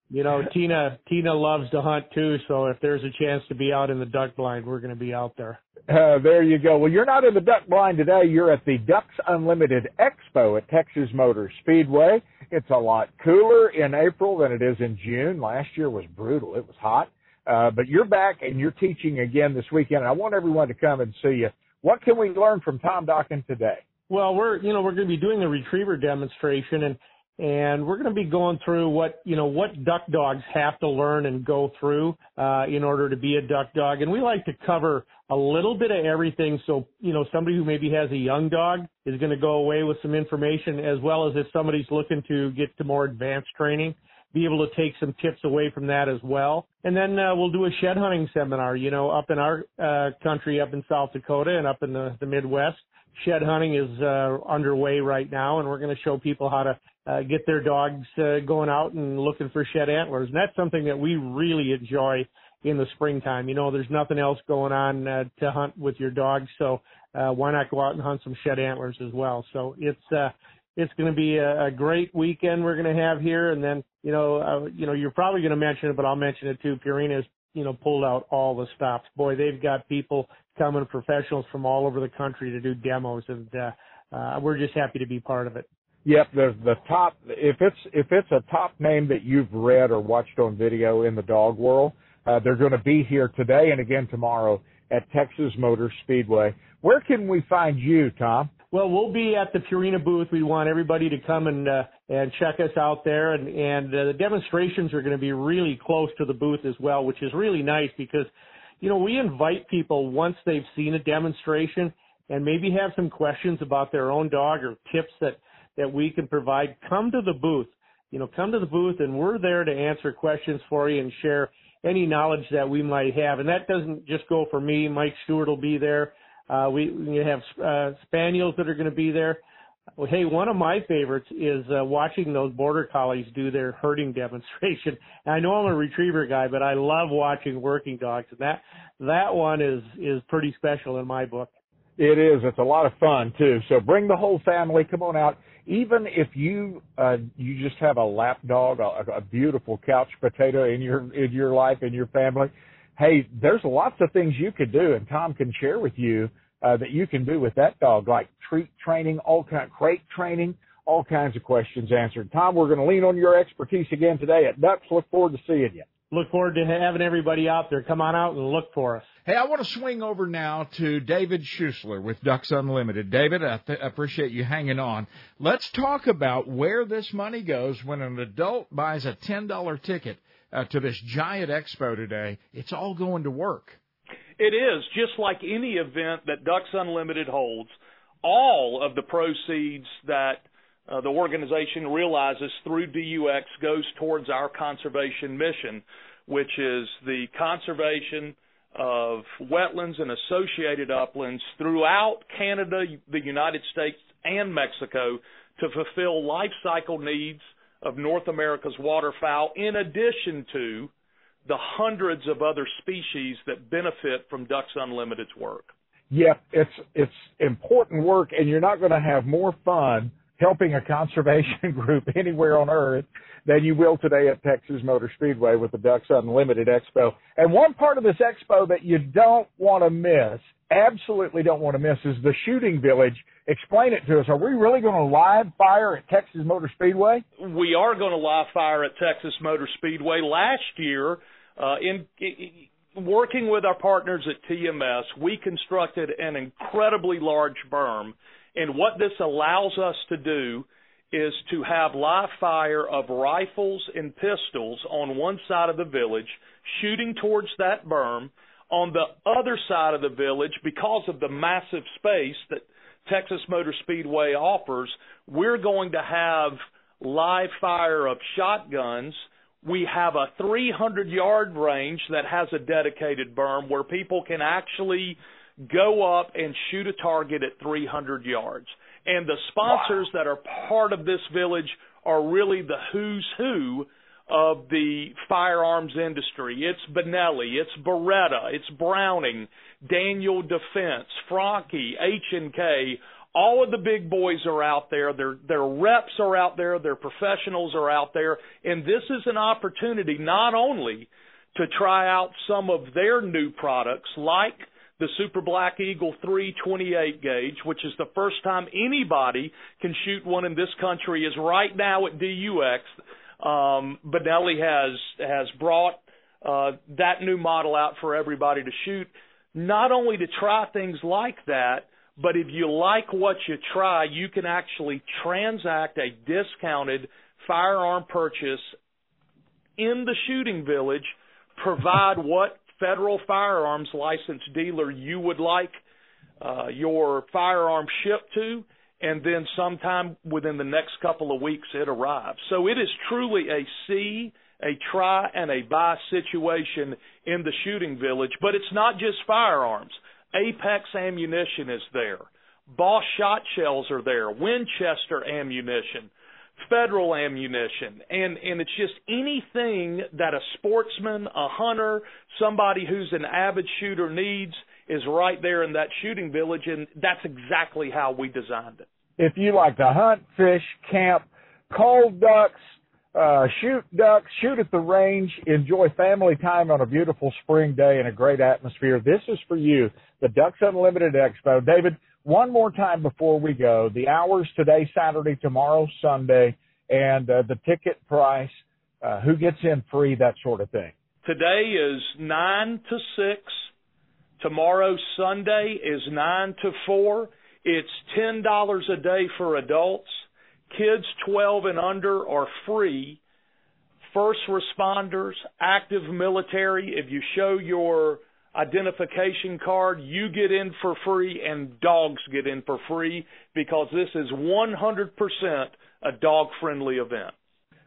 you know, Tina Tina loves to hunt too, so if there's a chance to be out in the duck blind, we're going to be out there. Uh, there you go. Well, you're not in the duck blind today. You're at the Ducks Unlimited Expo at Texas Motor Speedway. It's a lot cooler in April than it is in June. Last year was brutal. It was hot. Uh, but you're back and you're teaching again this weekend. And I want everyone to come and see you. What can we learn from Tom Dokken today? Well, we're, you know, we're going to be doing the retriever demonstration and and we're going to be going through what you know what duck dogs have to learn and go through uh, in order to be a duck dog. And we like to cover a little bit of everything. So you know somebody who maybe has a young dog is going to go away with some information, as well as if somebody's looking to get to more advanced training, be able to take some tips away from that as well. And then uh, we'll do a shed hunting seminar. You know, up in our uh, country, up in South Dakota, and up in the, the Midwest shed hunting is uh, underway right now, and we're going to show people how to uh, get their dogs uh, going out and looking for shed antlers. And that's something that we really enjoy in the springtime. You know, there's nothing else going on uh, to hunt with your dogs, so uh, why not go out and hunt some shed antlers as well? So it's uh, it's going to be a, a great weekend we're going to have here, and then you know, uh, you know, you're probably going to mention it, but I'll mention it too. Purina's you know pulled out all the stops. Boy, they've got people coming, professionals from all over the country to do demos, and uh, uh, we're just happy to be part of it. Yep, the the top if it's if it's a top name that you've read or watched on video in the dog world, uh, they're going to be here today and again tomorrow at Texas Motor Speedway. Where can we find you, Tom? Well, we'll be at the Purina booth. We want everybody to come and uh, and check us out there, and and uh, the demonstrations are going to be really close to the booth as well, which is really nice because, you know, we invite people once they've seen a demonstration and maybe have some questions about their own dog or tips that that we can provide, come to the booth. You know, come to the booth and we're there to answer questions for you and share any knowledge that we might have. And that doesn't just go for me. Mike Stewart will be there. Uh, we, we have uh, spaniels that are going to be there. Hey, one of my favorites is uh, watching those border collies do their herding [LAUGHS] demonstration. And I know I'm a retriever guy, but I love watching working dogs, and that that one is is pretty special in my book. It is. It's a lot of fun too. So bring the whole family. Come on out even if you uh, you just have a lap dog, a, a beautiful couch potato in your in your life in your family, hey, there's lots of things you could do, and Tom can share with you uh, that you can do with that dog, like treat training, all kind, crate training, all kinds of questions answered. Tom, we're going to lean on your expertise again today at Ducks. Look forward to seeing you. Look forward to having everybody out there. Come on out and look for us. Hey, I want to swing over now to David Schusler with Ducks Unlimited. David, I th- appreciate you hanging on. Let's talk about where this money goes when an adult buys a $10 ticket uh, to this giant expo today. It's all going to work. It is just like any event that Ducks Unlimited holds. All of the proceeds that uh, the organization realizes through DUX goes towards our conservation mission, which is the conservation of wetlands and associated uplands throughout Canada, the United States, and Mexico to fulfill life cycle needs of North America's waterfowl, in addition to the hundreds of other species that benefit from Ducks Unlimited's work. Yeah, it's it's important work, and you're not going to have more fun helping a conservation [LAUGHS] group anywhere on earth than you will today at Texas Motor Speedway with the Ducks Unlimited Expo. And one part of this expo that you don't want to miss, absolutely don't want to miss, is the shooting village. Explain it to us. Are we really going to live fire at Texas Motor Speedway? We are going to live fire at Texas Motor Speedway. Last year, Uh, in, in working with our partners at TMS, we constructed an incredibly large berm and what this allows us to do is to have live fire of rifles and pistols on one side of the village, shooting towards that berm. On the other side of the village, because of the massive space that Texas Motor Speedway offers, we're going to have live fire of shotguns. We have a 300 yard range that has a dedicated berm where people can actually go up and shoot a target at 300 yards. And the sponsors wow. that are part of this village are really the who's who of the firearms industry. It's Benelli, it's Beretta, it's Browning, Daniel Defense, Franchi, H&K. All of the big boys are out there. Their their reps are out there. Their professionals are out there, and this is an opportunity not only to try out some of their new products like the Super Black Eagle 328 gauge, which is the first time anybody can shoot one in this country, is right now at DUX. Um, Benelli has has brought uh, that new model out for everybody to shoot, not only to try things like that, but if you like what you try, you can actually transact a discounted firearm purchase in the shooting village, provide what federal firearms license dealer you would like uh, your firearm shipped to, and then sometime within the next couple of weeks it arrives. So it is truly a see, a try, and a buy situation in the shooting village. But it's not just firearms. Apex ammunition is there. Boss shot shells are there. Winchester ammunition federal ammunition and and it's just anything that a sportsman a hunter somebody who's an avid shooter needs is right there in that shooting village and that's exactly how we designed it if you like to hunt fish camp call ducks uh, shoot ducks, shoot at the range, enjoy family time on a beautiful spring day in a great atmosphere. This is for you, the Ducks Unlimited Expo. David, one more time before we go, the hours today, Saturday, tomorrow, Sunday, and uh, the ticket price, uh, who gets in free, that sort of thing. Today is 9 to 6. Tomorrow, Sunday, is 9 to 4. It's $10 a day for adults. Kids 12 and under are free. First responders, active military, if you show your identification card. You get in for free and dogs get in for free because this is 100% a dog friendly event.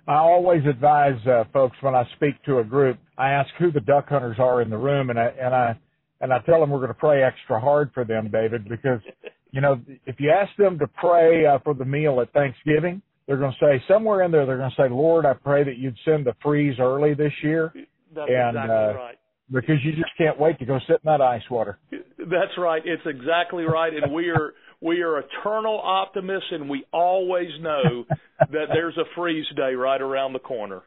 I always advise uh, folks when I speak to a group, I ask who the duck hunters are in the room and I, and I, and I tell them we're going to pray extra hard for them, David, because, you know, if you ask them to pray uh, for the meal at Thanksgiving, they're going to say somewhere in there, they're going to say, Lord, I pray that you'd send the freeze early this year. That's and, exactly uh, right because you just can't wait to go sit in that ice water. That's right. It's exactly right, and we're we are eternal optimists, and we always know [LAUGHS] that there's a freeze day right around the corner.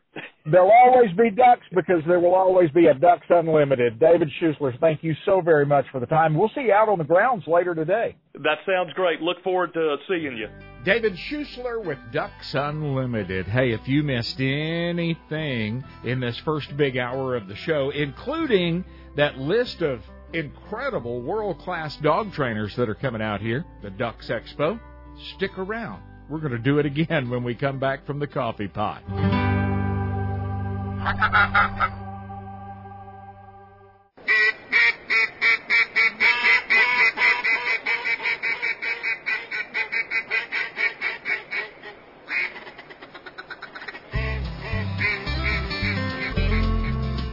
There'll always be ducks because there will always be a Ducks Unlimited. David Schusler, thank you so very much for the time. We'll see you out on the grounds later today. That sounds great. Look forward to seeing you. David Schusler with Ducks Unlimited. Hey, if you missed anything in this first big hour of the show, including that list of incredible world class dog trainers that are coming out here, the Ducks Expo, stick around. We're going to do it again when we come back from the coffee pot.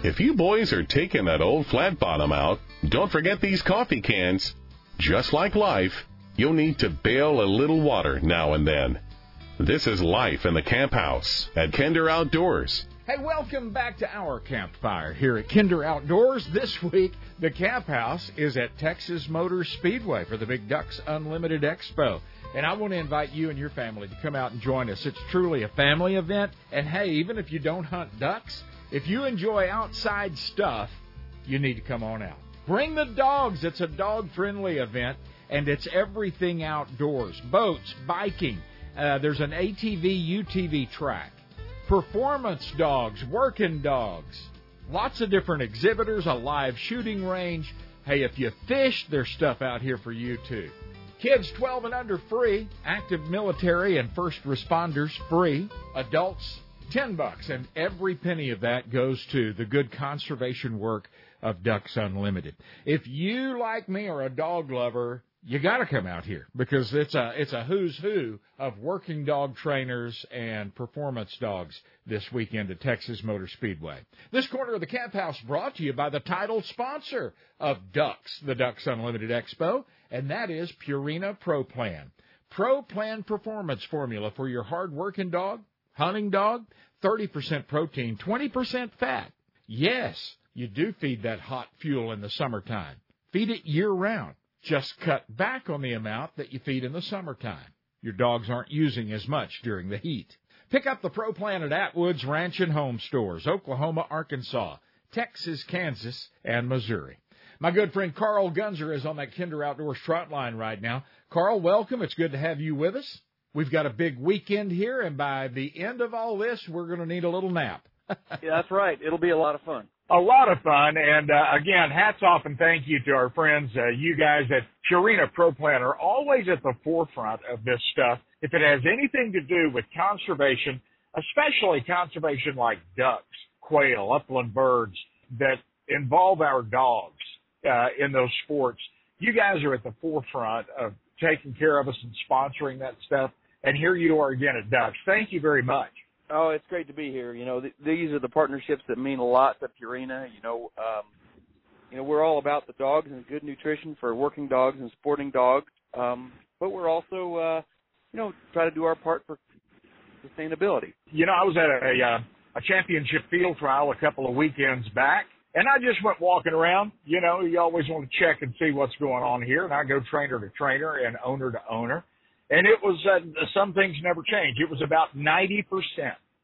If you boys are taking that old flat bottom out, don't forget these coffee cans. Just like life, you'll need to bail a little water now and then. This is life in the camp house at Kinder Outdoors. Hey, welcome back to our campfire here at Kinder Outdoors. This week, the camp house is at Texas Motor Speedway for the Big Ducks Unlimited Expo. And I want to invite you and your family to come out and join us. It's truly a family event. And hey, even if you don't hunt ducks, if you enjoy outside stuff, you need to come on out. Bring the dogs. It's a dog friendly event and it's everything outdoors boats, biking. Uh, there's an ATV, UTV track, performance dogs, working dogs, lots of different exhibitors, a live shooting range. Hey, if you fish, there's stuff out here for you too. Kids 12 and under free, active military and first responders free, adults 10 bucks and every penny of that goes to the good conservation work of Ducks Unlimited. If you like me are a dog lover, you got to come out here because it's a it's a who's who of working dog trainers and performance dogs this weekend at Texas Motor Speedway. This corner of the camp house brought to you by the title sponsor of Ducks, the Ducks Unlimited Expo, and that is Purina Pro Plan. Pro Plan performance formula for your hard working dog hunting dog, 30% protein, 20% fat. Yes, you do feed that hot fuel in the summertime. Feed it year round. Just cut back on the amount that you feed in the summertime. Your dogs aren't using as much during the heat. Pick up the Pro Plan at Atwood's Ranch and Home Stores, Oklahoma, Arkansas, Texas, Kansas, and Missouri. My good friend Carl Gunzer is on that Kinder Outdoors trot line right now. Carl, welcome. It's good to have you with us. We've got a big weekend here, and by the end of all this, we're going to need a little nap. [LAUGHS] yeah, that's right. It'll be a lot of fun. A lot of fun, and uh, again, hats off and thank you to our friends, uh, you guys at Purina Pro Plan are always at the forefront of this stuff. If it has anything to do with conservation, especially conservation like ducks, quail, upland birds that involve our dogs uh, in those sports, you guys are at the forefront of taking care of us and sponsoring that stuff. And here you are again at Ducks. Thank you very much. Oh, it's great to be here. You know, th- these are the partnerships that mean a lot to Purina. You know, um, you know, we're all about the dogs and good nutrition for working dogs and sporting dogs. Um, but we're also, uh, you know, try to do our part for sustainability. You know, I was at a, a, a championship field trial a couple of weekends back, and I just went walking around. You know, you always want to check and see what's going on here, and I go trainer to trainer and owner to owner. And it was, uh, some things never change. It was about 90%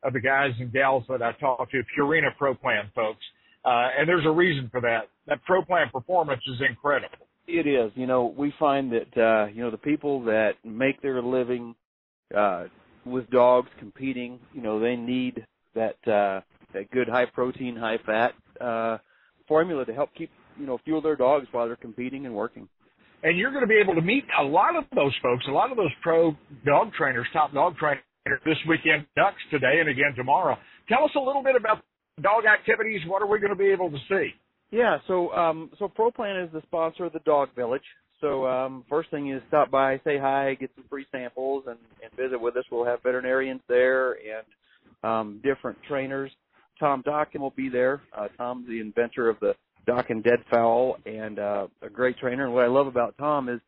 of the guys and gals that I talked to, Purina Pro Plan folks. Uh, and there's a reason for that. That Pro Plan performance is incredible. It is. You know, we find that, uh, you know, the people that make their living, uh, with dogs competing, you know, they need that, uh, that good high protein, high fat, uh, formula to help keep, you know, fuel their dogs while they're competing and working and you're going to be able to meet a lot of those folks, a lot of those pro dog trainers, top dog trainers this weekend, Ducks today and again tomorrow. Tell us a little bit about dog activities. What are we going to be able to see? Yeah, so um, so ProPlan is the sponsor of the Dog Village. So um, first thing is stop by, say hi, get some free samples, and, and visit with us. We'll have veterinarians there and um, different trainers. Tom Dokken will be there. Uh, Tom's the inventor of the Dokken Deadfowl and uh, a great trainer. And what I love about Tom is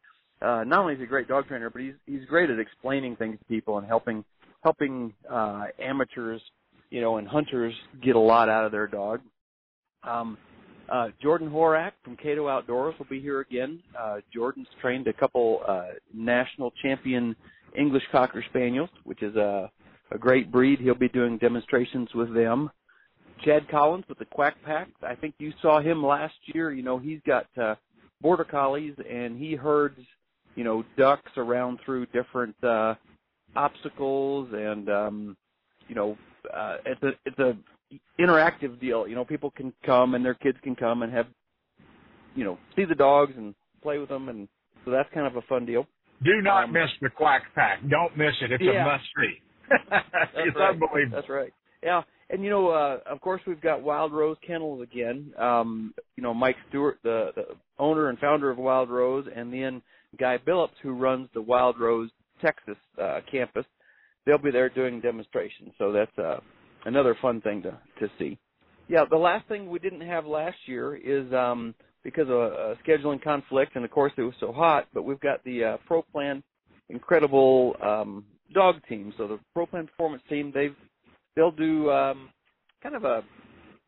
uh, not only is he a great dog trainer, but he's he's great at explaining things to people and helping helping uh, amateurs, you know, and hunters get a lot out of their dog. Um, Uh, Jordan Horak from Cato Outdoors will be here again. Uh, Jordan's trained a couple uh, national champion English Cocker Spaniels, which is a, a great breed. He'll be doing demonstrations with them. Chad Collins with the Quack Pack. I think you saw him last year. You know, he's got uh, border collies and he herds, you know, ducks around through different uh, obstacles and, um, you know, uh, it's a it's a interactive deal. You know, people can come and their kids can come and have, you know, see the dogs and play with them, and so that's kind of a fun deal. Do not um, miss the Quack Pack. Don't miss it. It's yeah. a must see. [LAUGHS] it's right. unbelievable. That's right. Yeah, and you know, uh, of course, we've got Wild Rose Kennels again. Um, you know, Mike Stewart, the, the owner and founder of Wild Rose, and then Guy Billups, who runs the Wild Rose Texas uh, campus. They'll be there doing demonstrations. So that's uh, another fun thing to to see. Yeah, the last thing we didn't have last year is um, because of a, scheduling conflict, and of course it was so hot. But we've got the uh, Pro Plan incredible um, dog team. So the Pro Plan Performance team, they've they'll do um, kind of a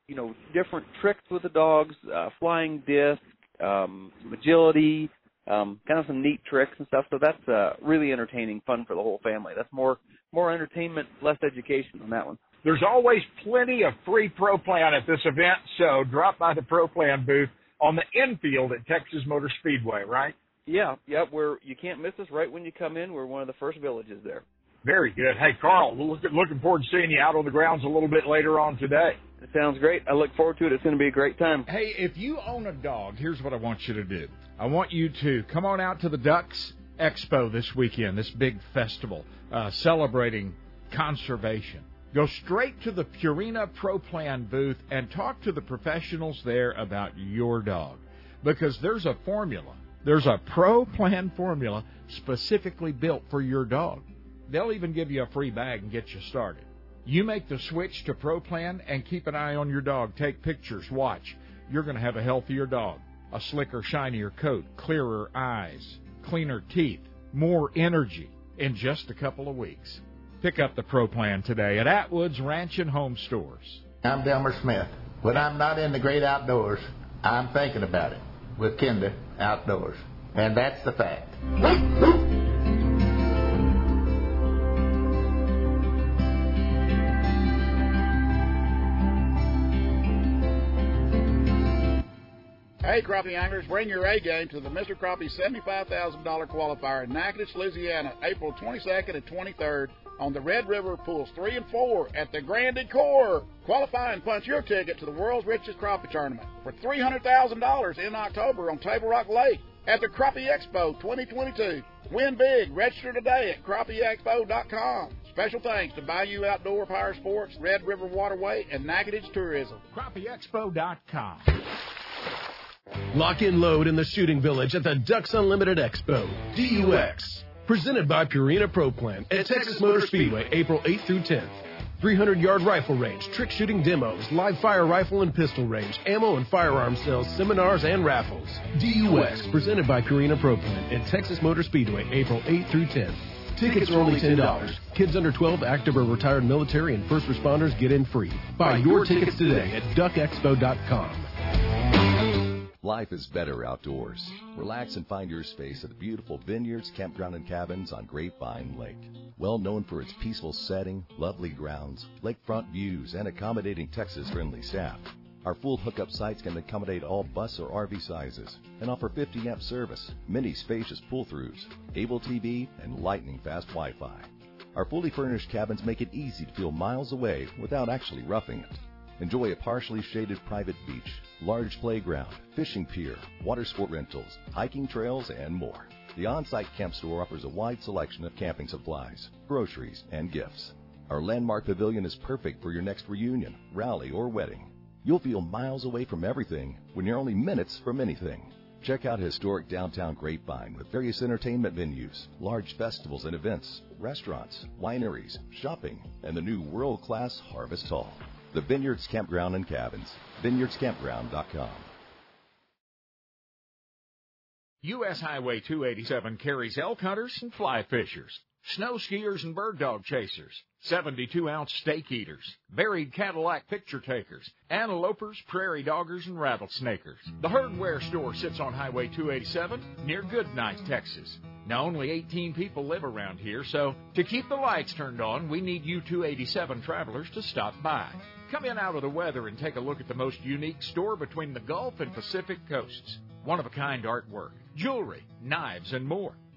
you know different tricks with the dogs, uh, flying disc, um, some agility, um, kind of some neat tricks and stuff. So that's uh, really entertaining, fun for the whole family. That's more more entertainment, less education on that one. There's always plenty of free Pro Plan at this event, so drop by the Pro Plan booth on the infield at Texas Motor Speedway, right? Yeah, yep. We're you can't miss us right when you come in. We're one of the first villages there. Very good. Hey, Carl, look, looking forward to seeing you out on the grounds a little bit later on today. It sounds great. I look forward to it. It's going to be a great time. Hey, if you own a dog, here's what I want you to do. I want you to come on out to the Ducks Expo this weekend, this big festival uh, celebrating conservation. Go straight to the Purina Pro Plan booth and talk to the professionals there about your dog. Because there's a formula, there's a Pro Plan formula specifically built for your dog. They'll even give you a free bag and get you started. You make the switch to Pro Plan and keep an eye on your dog. Take pictures, watch. You're going to have a healthier dog, a slicker, shinier coat, clearer eyes, cleaner teeth, more energy in just a couple of weeks. Pick up the Pro Plan today at Atwood's Ranch and Home Stores. I'm Delmer Smith. When I'm not in the great outdoors, I'm thinking about it with Kinder Outdoors. And that's the fact. Hey, crappie anglers, bring your A game to the Mr. Crappie $75,000 qualifier in Natchitoches, Louisiana, April 22nd and 23rd on the Red River Pools 3 and 4 at the Grand Ecore. Qualify and punch your ticket to the world's richest crappie tournament for $300,000 in October on Table Rock Lake at the Crappie Expo 2022. Win big. Register today at crappieexpo.com. Special thanks to Bayou Outdoor Power Sports, Red River Waterway, and Natchitoches Tourism. CrappieExpo.com. Lock in load in the shooting village at the Ducks Unlimited Expo, DUX. Presented by Purina Pro Plan at Texas Motor Speedway, April 8th through 10th. 300 yard rifle range, trick shooting demos, live fire rifle and pistol range, ammo and firearm sales, seminars, and raffles. DUX, presented by Purina Pro Plan at Texas Motor Speedway, April 8th through 10th. Tickets are only $10. Kids under 12, active or retired military, and first responders get in free. Buy your tickets today at duckexpo.com. Life is better outdoors. Relax and find your space at the beautiful vineyards, campground, and cabins on Grapevine Lake. Well known for its peaceful setting, lovely grounds, lakefront views, and accommodating Texas friendly staff. Our full hookup sites can accommodate all bus or RV sizes and offer 50 amp service, many spacious pull throughs, able TV, and lightning fast Wi Fi. Our fully furnished cabins make it easy to feel miles away without actually roughing it. Enjoy a partially shaded private beach, large playground, fishing pier, water sport rentals, hiking trails, and more. The on-site camp store offers a wide selection of camping supplies, groceries, and gifts. Our landmark pavilion is perfect for your next reunion, rally, or wedding. You'll feel miles away from everything when you're only minutes from anything. Check out historic downtown Grapevine with various entertainment venues, large festivals and events, restaurants, wineries, shopping, and the new world-class Harvest Hall. The Vineyards Campground and Cabins. VineyardsCampground.com. U.S. Highway 287 carries elk hunters and fly fishers, snow skiers and bird dog chasers, 72 ounce steak eaters, buried Cadillac picture takers, antelopers, prairie doggers, and rattlesnakers. The Herdware store sits on Highway 287 near Goodnight, Texas. Now, only 18 people live around here, so to keep the lights turned on, we need you 287 travelers to stop by. Come in out of the weather and take a look at the most unique store between the Gulf and Pacific coasts. One of a kind artwork, jewelry, knives, and more.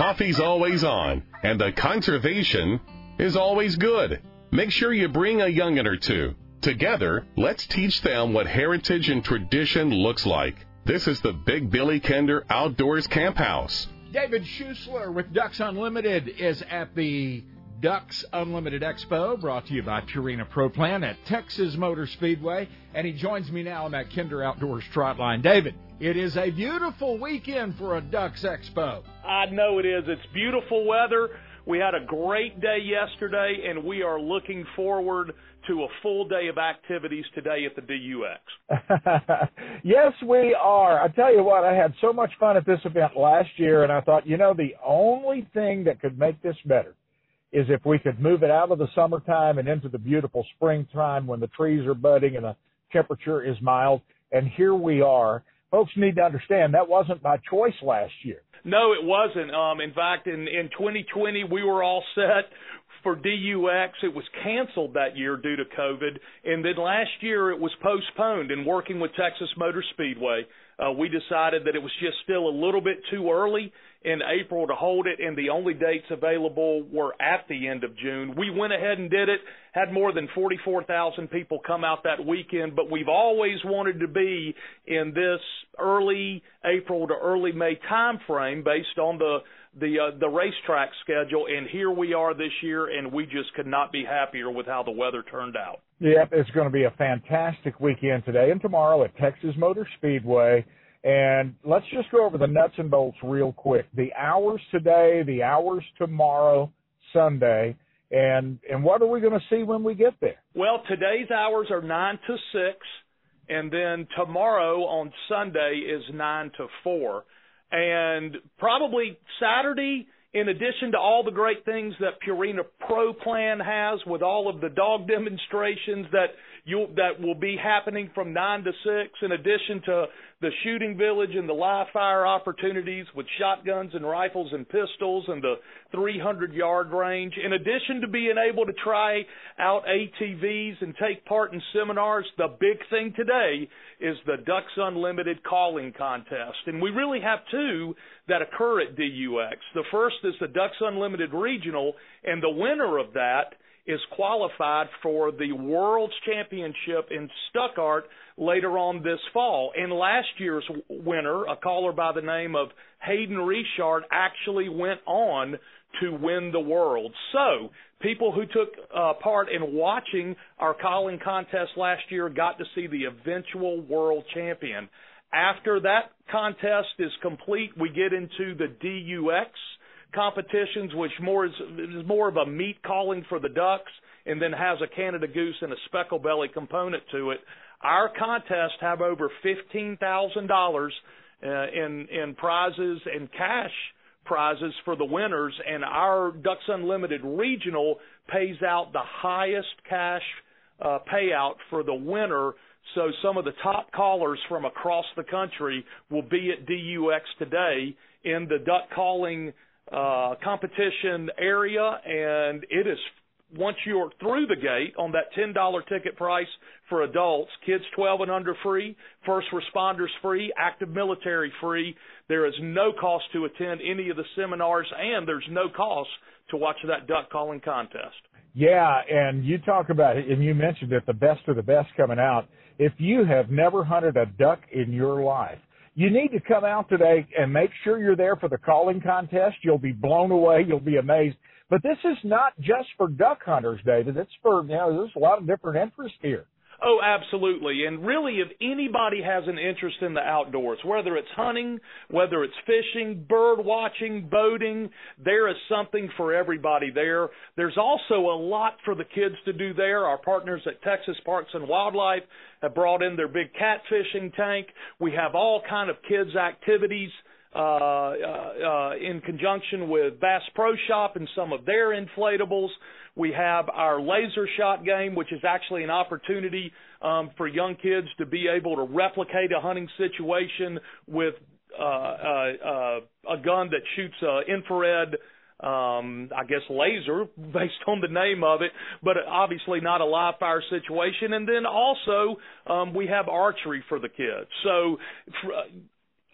coffee's always on, and the conservation is always good. Make sure you bring a youngin' or two. Together, let's teach them what heritage and tradition looks like. This is the Big Billy Kinder Outdoors Camp House. David Schusler with Ducks Unlimited is at the Ducks Unlimited Expo, brought to you by Purina Pro Plan at Texas Motor Speedway. And he joins me now on that Kinder Outdoors trot line. David, it is a beautiful weekend for a Ducks Expo. I know it is. It's beautiful weather. We had a great day yesterday, and we are looking forward to a full day of activities today at the DUX. [LAUGHS] yes, we are. I tell you what, I had so much fun at this event last year, and I thought, you know, the only thing that could make this better is if we could move it out of the summertime and into the beautiful springtime when the trees are budding and the temperature is mild. And here we are. Folks need to understand that wasn't my choice last year. No, it wasn't. Um, in fact, in, in 2020, we were all set for DUX. It was canceled that year due to COVID. And then last year it was postponed. And working with Texas Motor Speedway, uh, we decided that it was just still a little bit too early in April to hold it, and the only dates available were at the end of June. We went ahead and did it, had more than 44,000 people come out that weekend, but we've always wanted to be in this early April to early May time frame based on the the uh, the racetrack schedule, and here we are this year, and we just could not be happier with how the weather turned out. Yep, it's going to be a fantastic weekend today and tomorrow at Texas Motor Speedway. And let's just go over the nuts and bolts real quick. The hours today, the hours tomorrow, Sunday, and and what are we going to see when we get there? Well, today's hours are nine to six, and then tomorrow on Sunday is nine to four, and probably Saturday. In addition to all the great things that Purina Pro Plan has with all of the dog [LAUGHS] demonstrations that you that will be happening from nine to six, in addition to the shooting village and the live fire opportunities with shotguns and rifles and pistols and the 300 yard range, in addition to being able to try out ATVs and take part in seminars, the big thing today is the Ducks Unlimited calling contest. And we really have two that occur at DUX. The first is the Ducks Unlimited Regional, and the winner of that is qualified for the World's Championship in Stuttgart later on this fall. And last year's winner, a caller by the name of Hayden Richard, actually went on to win the world. So people who took uh, part in watching our calling contest last year got to see the eventual world champion. After that contest is complete, we get into the DUX competitions, which more is, is more of a meat calling for the ducks, and then has a Canada goose and a speckle belly component to it. Our contests have over fifteen thousand dollars uh, in in prizes and cash prizes for the winners, and our Ducks Unlimited regional pays out the highest cash uh, payout for the winner. So some of the top callers from across the country will be at DUX today in the duck calling uh, competition area, and it is once you're through the gate on that $10 ticket price for adults, kids 12 and under free, first responders free, active military free. There is no cost to attend any of the seminars and there's no cost to watch that duck calling contest. Yeah, and you talk about it, and you mentioned it, the best of the best coming out. If you have never hunted a duck in your life, you need to come out today and make sure you're there for the calling contest. You'll be blown away. You'll be amazed. But this is not just for duck hunters, David. It's for, you know, there's a lot of different interests here. Oh, absolutely. And really, if anybody has an interest in the outdoors, whether it's hunting, whether it's fishing, bird watching, boating, there is something for everybody there. There's also a lot for the kids to do there. Our partners at Texas Parks and Wildlife have brought in their big catfishing tank. We have all kind of kids activities in conjunction with Bass Pro Shop and some of their inflatables. We have our laser shot game, which is actually an opportunity um, for young kids to be able to replicate a hunting situation with uh, uh, uh, a gun that shoots uh, infrared um, I guess laser [LAUGHS] based on the name of it, but obviously not a live fire situation. And then also um, we have archery for the kids. So uh,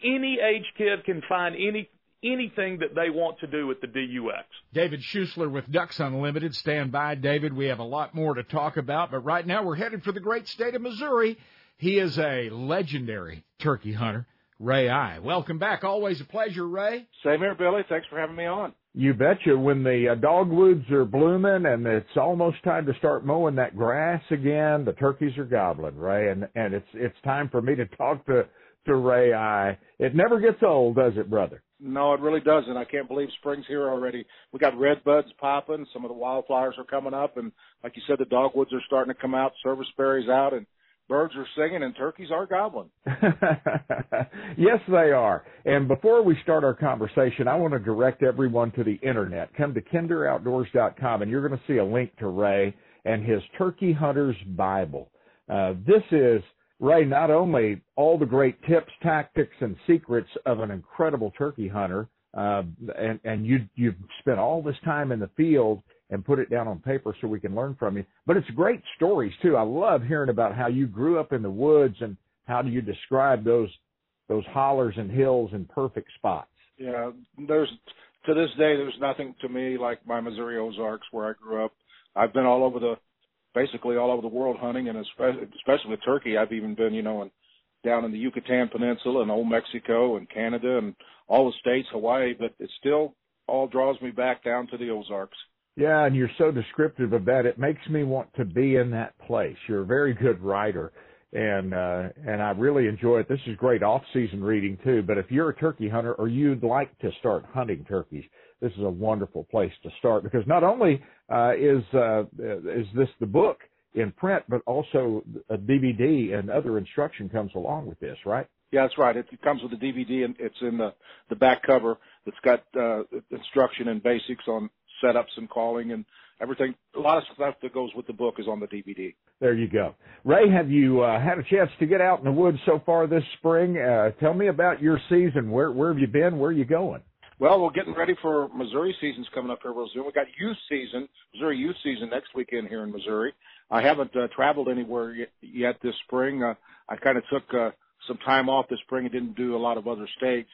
any age kid can find any anything that they want to do with the DUX. David Schusler with Ducks Unlimited. Stand by, David. We have a lot more to talk about, but right now we're headed for the great state of Missouri. He is a legendary turkey hunter, Ray Eye. Welcome back. Always a pleasure, Ray. Same here, Billy. Thanks for having me on. You betcha. When the uh, dogwoods are blooming and it's almost time to start mowing that grass again, the turkeys are gobbling, Ray, and and it's it's time for me to talk to to Ray Eye. It never gets old, does it, brother? No, it really doesn't. I can't believe spring's here already. We got red buds popping. Some of the wildflowers are coming up, and like you said, the dogwoods are starting to come out. Service berries out, and birds are singing, and turkeys are gobbling. [LAUGHS] yes, they are. And before we start our conversation, I want to direct everyone to the internet. Come to kinderoutdoors.com, and you're going to see a link to Ray and his Turkey Hunter's Bible. Uh, this is Ray, not only all the great tips, tactics, and secrets of an incredible turkey hunter, uh, and, and you, you've spent all this time in the field and put it down on paper so we can learn from you. But it's great stories too. I love hearing about how you grew up in the woods and how do you describe those those hollers and hills and perfect spots. Yeah, there's to this day there's nothing to me like my Missouri Ozarks where I grew up. I've been all over the basically all over the world hunting, and especially, especially with turkey. I've even been, you know, in, down in the Yucatan Peninsula and Old Mexico and Canada and all the states, Hawaii, but it still all draws me back down to the Ozarks. Yeah, and you're so descriptive of that. It makes me want to be in that place. You're a very good writer, and uh, and I really enjoy it. This is great off-season reading too. But if you're a turkey hunter or you'd like to start hunting turkeys, this is a wonderful place to start because not only uh, is uh, is this the book in print, but also a DVD and other instruction comes along with this, right? Yeah, that's right. It, comes with a DVD and it's in the the back cover. It's got uh, instruction and basics on setups and calling and everything. A lot of stuff that goes with the book is on the DVD. There you go. Ray, have you uh, had a chance to get out in the woods so far this spring? Uh, tell me about your season. Where where have you been? Where are you going? Well, we're getting ready for Missouri season's coming up here real soon. We got youth season, Missouri youth season next weekend here in Missouri. I haven't uh, traveled anywhere yet, yet this spring. Uh, I kind of took uh, some time off this spring and didn't do a lot of other states.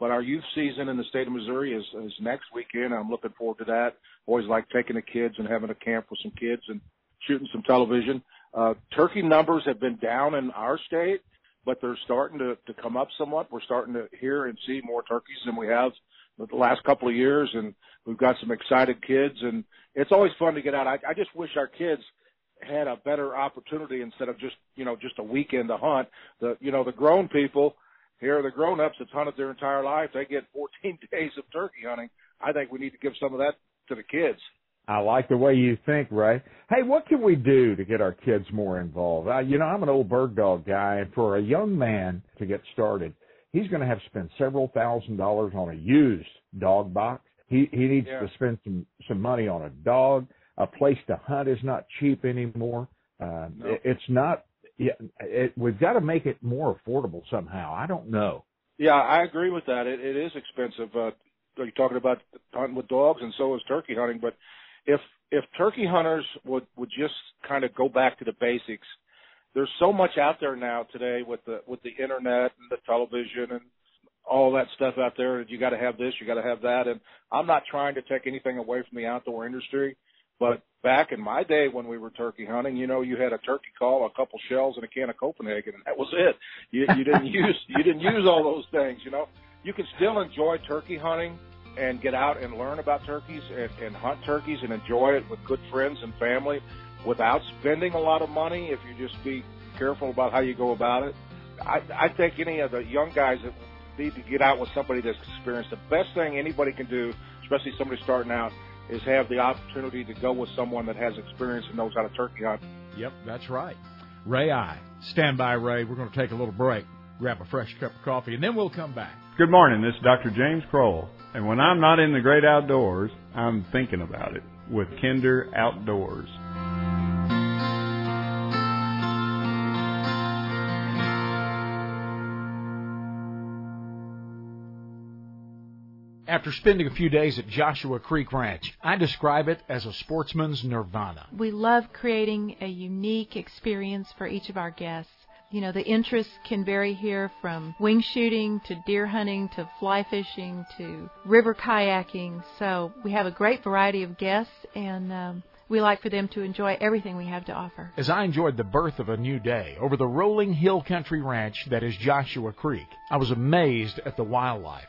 But our youth season in the state of Missouri is, is next weekend. I'm looking forward to that. Always like taking the kids and having a camp with some kids and shooting some television. Uh, turkey numbers have been down in our state, but they're starting to, to come up somewhat. We're starting to hear and see more turkeys than we have the last couple of years, and we've got some excited kids, and it's always fun to get out. I, I just wish our kids had a better opportunity instead of just you know just a weekend to hunt. The you know the grown people here, the grown ups that's hunted their entire life, they get [LAUGHS] 14 days of turkey hunting. I think we need to give some of that to the kids. I like the way you think, Ray. Hey, what can we do to get our kids more involved? Uh, you know, I'm an old bird dog guy, and for a young man to get started, he's going to have to spend several thousand dollars on a used dog box. He he needs Yeah. to spend some some money on a dog. A place to hunt is not cheap anymore. Uh, No. it, it's not. Yeah, it, we've got to make it more affordable somehow. I don't know. Yeah, I agree with that. It, it is expensive. Uh, you're talking about hunting with dogs, and so is turkey hunting. But if if turkey hunters would would just kind of go back to the basics, there's so much out there now today with the with the internet and the television and all that stuff out there. You got to have this, you got to have that. And I'm not trying to take anything away from the outdoor industry, but back in my day when we were turkey hunting, you know, you had a turkey call, a couple shells, and a can of Copenhagen, and that was it. You, you didn't [LAUGHS] use you didn't use all those things. You know, you can still enjoy turkey hunting and get out and learn about turkeys and, and hunt turkeys and enjoy it with good friends and family without spending a lot of money if you just be careful about how you go about it. I, I think any of the young guys that need to get out with somebody that's experienced, the best thing anybody can do, especially somebody starting out, is have the opportunity to go with someone that has experience and knows how to turkey hunt. Yep, that's right. Ray Eye. Stand by, Ray. We're going to take a little break, grab a fresh cup of coffee, and then we'll come back. Good morning. This is Dr. James Kroll. And when I'm not in the great outdoors, I'm thinking about it with Kinder Outdoors. After spending a few days at Joshua Creek Ranch, I describe it as a sportsman's nirvana. We love creating a unique experience for each of our guests. You know, the interests can vary here from wing shooting to deer hunting to fly fishing to river kayaking. So we have a great variety of guests and um, we like for them to enjoy everything we have to offer. As I enjoyed the birth of a new day over the rolling hill country ranch that is Joshua Creek, I was amazed at the wildlife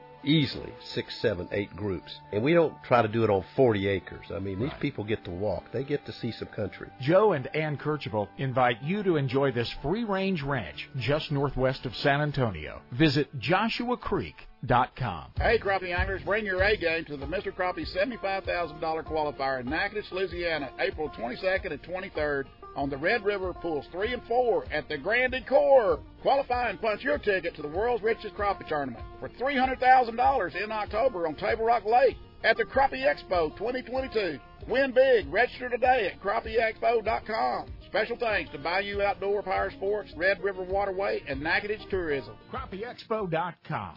easily six, seven, eight groups. And we don't try to do it on 40 acres. I mean, these people get to walk, they get to see some country. Joe and Ann Kercheval invite you to enjoy this free range ranch just northwest of San Antonio. Visit joshuacreek.com. Hey, crappie anglers, bring your A game to the Mr. Crappie $75,000 qualifier in Natchitoches, Louisiana, April 22nd and 23rd on the Red River Pools 3 and 4 at the Grand Ecore. Qualify and punch your ticket to the world's richest crappie tournament for $300,000 in October on Table Rock Lake at the Crappie Expo 2022. Win big. Register today at crappieexpo.com. Special thanks to Bayou Outdoor Power Sports, Red River Waterway, and Natchitoches Tourism. CrappieExpo.com.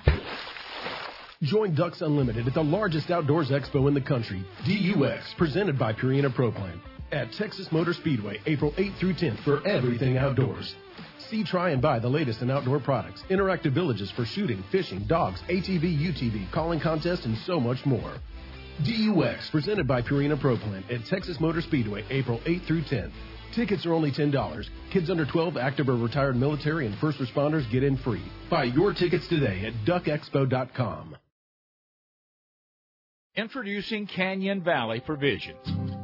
Join Ducks Unlimited at the largest outdoors expo in the country, DUX, presented by Purina Pro Plan, at Texas Motor Speedway, April 8th through 10th for everything outdoors. See, try, and buy the latest in outdoor products, interactive villages for shooting, fishing, dogs, ATV, UTV, calling contests, and so much more. DUX, presented by Purina Pro Plan at Texas Motor Speedway, April 8th through 10th. Tickets are only $10. Kids under 12, active or retired military, and first responders get in free. Buy your tickets today at duckexpo.com. Introducing Canyon Valley Provisions.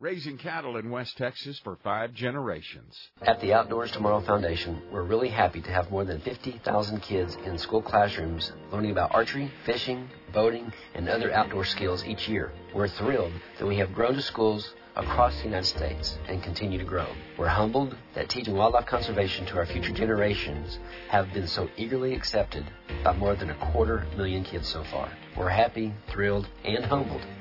raising cattle in West Texas for five generations. At the Outdoors Tomorrow Foundation, we're really happy to have more than 50,000 kids in school classrooms learning about archery, fishing, boating, and other outdoor skills each year. We're thrilled that we have grown to schools across the United States and continue to grow. We're humbled that teaching wildlife conservation to our future generations have been so eagerly accepted by more than a quarter million kids so far. We're happy, thrilled, and humbled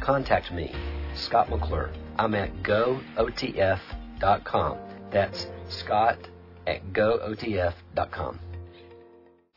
contact me, Scott McClure. I'm at gootf.com. That's Scott at gootf.com.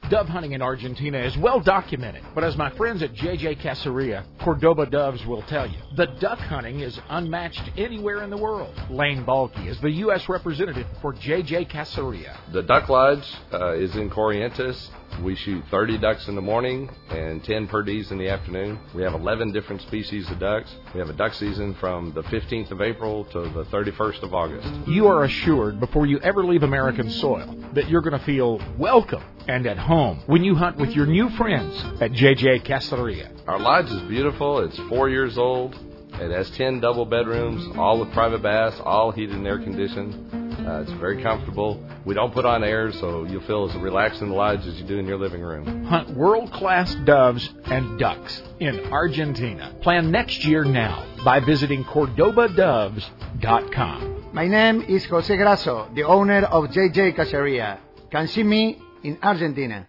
Dove hunting in Argentina is well documented, but as my friends at JJ Caceria, Cordoba Doves will tell you, the duck hunting is unmatched anywhere in the world. Lane Balky is the U.S. representative for JJ Caceria. The Duck Lodge uh, is in Corrientes. We shoot 30 ducks in the morning and 10 per perdees in the afternoon. We have 11 different species of ducks. We have a duck season from the 15th of April to the 31st of August. You are assured before you ever leave American soil that you're going to feel welcome and at home when you hunt with your new friends at JJ Caceria. Our lodge is beautiful. It's four years old. It has 10 double bedrooms, all with private baths, all heated and air conditioned. Uh, it's very comfortable. We don't put on air, so you'll feel as relaxed in the lodge as you do in your living room. Hunt world class doves and ducks in Argentina. Plan next year now by visiting CordobaDoves.com. My name is Jose Grasso, the owner of JJ Caceria. Can see me in Argentina.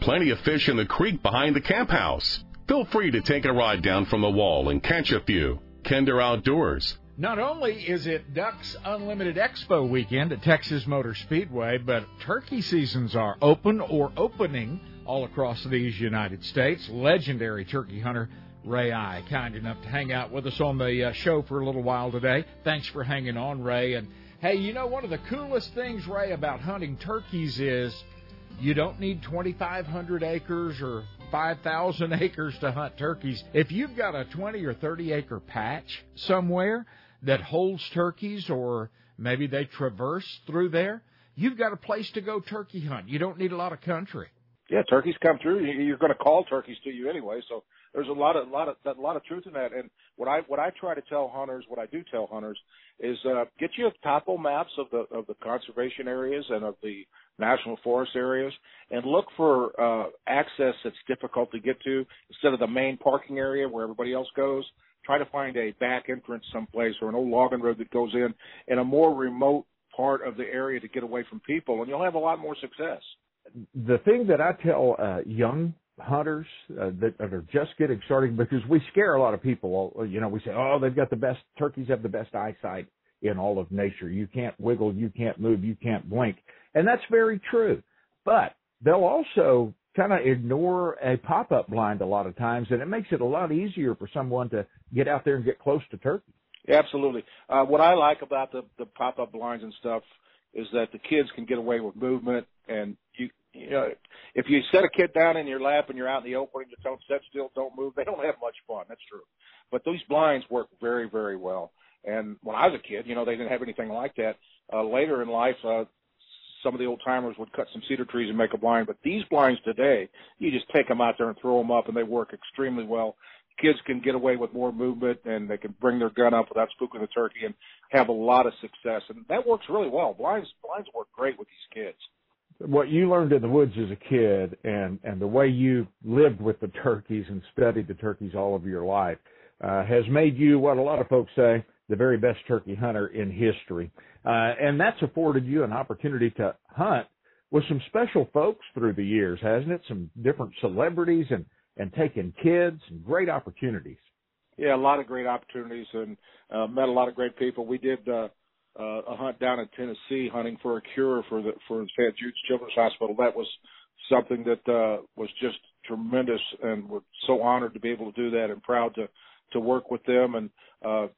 Plenty of fish in the creek behind the camp house. Feel free to take a ride down from the wall and catch a few. Kinder Outdoors. Not only is it Ducks Unlimited Expo weekend at Texas Motor Speedway, but turkey seasons are open or opening all across these United States. Legendary turkey hunter Ray Eye, kind enough to hang out with us on the uh, show for a little while today. Thanks for hanging on, Ray. And hey, you know, one of the coolest things, Ray, about hunting turkeys is you don't need 2,500 acres or 5,000 [LAUGHS] acres to hunt turkeys. If you've got a 20 or 30 acre patch somewhere that holds turkeys or maybe they traverse through there, you've got a place to go turkey hunt. You don't need a lot of country. Yeah, turkeys come through. You're going to call turkeys to you anyway, so there's a lot of lot of a lot of truth in that. And what I what I try to tell hunters, what I do tell hunters, is uh, get you topo maps of the of the conservation areas and of the national forest areas, and look for uh, access that's difficult to get to instead of the main parking area where everybody else goes. Try to find a back entrance someplace or an old logging road that goes in in a more remote part of the area to get away from people, and you'll have a lot more success. The thing that I tell uh, young hunters uh, that, are just getting started because we scare a lot of people. You know, we say, "Oh, they've got the best turkeys have the best eyesight in all of nature. You can't wiggle, you can't move, you can't blink," and that's very true. But they'll also kind of ignore a pop-up blind a lot of times, and it makes it a lot easier for someone to get out there and get close to turkey. Absolutely. Uh, what I like about the the pop-up blinds and stuff is that the kids can get away with movement, and you you know, if you set a kid down in your lap and you're out in the open and you don't sit still, don't move, [LAUGHS] they don't have much fun. That's true. But these blinds work very, very well. And when I was a kid, you know, they didn't have anything like that. Uh, later in life, uh, some of the old timers would cut some cedar trees and make a blind. But these blinds today, you just take them out there and throw them up, and they work extremely well. Kids can get away with more movement, and they can bring their gun up without spooking the turkey, and have a lot of success. And that works really well. Blinds blinds work great with these kids what you learned in the woods as a kid and and the way you lived with the turkeys and studied the turkeys all of your life uh, has made you what a lot of folks say the very best turkey hunter in history. Uh, and that's afforded you an opportunity to hunt with some special folks through the years hasn't it? Some different celebrities and and taking kids and great opportunities. Yeah a lot of great opportunities and uh, met a lot of great people. We did uh uh, a hunt down in Tennessee, hunting for a cure for the for St. Jude's Children's Hospital. That was something that uh, was just tremendous, and we're so honored to be able to do that, and proud to to work with them, and uh,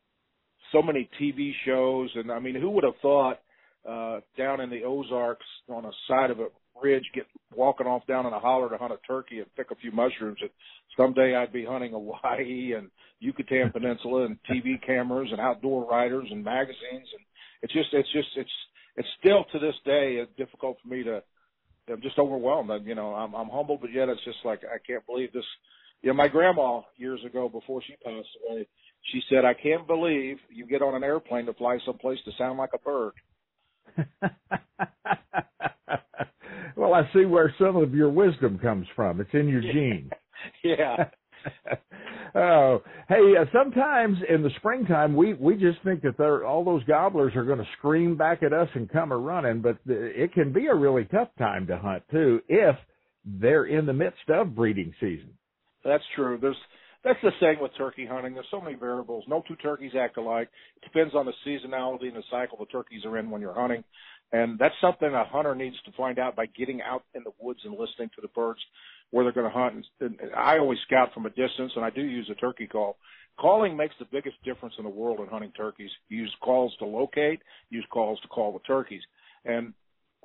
so many TV shows, and I mean, who would have thought uh, down in the Ozarks on a side of a ridge, get walking off down in a holler to hunt a turkey and pick a few mushrooms. That someday I'd be hunting [LAUGHS] Hawaii and Yucatan Peninsula and TV cameras and outdoor writers and magazines, and it's just, it's just, it's, it's still to this day it's difficult for me to. I'm just overwhelmed. I'm, you know, I'm, I'm humbled, but yet it's just like I can't believe this. You know, my grandma years ago, before she passed away, she said, "I can't believe you get on an airplane to fly someplace to sound like a bird." [LAUGHS] well, I see where some of your wisdom comes from. It's in your [LAUGHS] genes. yeah. [LAUGHS] oh, hey, uh, sometimes in the springtime we we just think that they're, all those gobblers are going to scream back at us and come a running, but it can be a really tough time to hunt too if they're in the midst of breeding season. That's true. There's that's the same with turkey hunting. There's so many variables. No two turkeys act alike. It depends on the seasonality and the cycle the turkeys are in when you're hunting. And that's something a hunter needs to find out by getting out in the woods and listening to the birds where they're going to hunt. And I always scout from a distance, and I do use a turkey call. Calling makes the biggest difference in the world in hunting turkeys. Use calls to locate, use calls to call the turkeys. And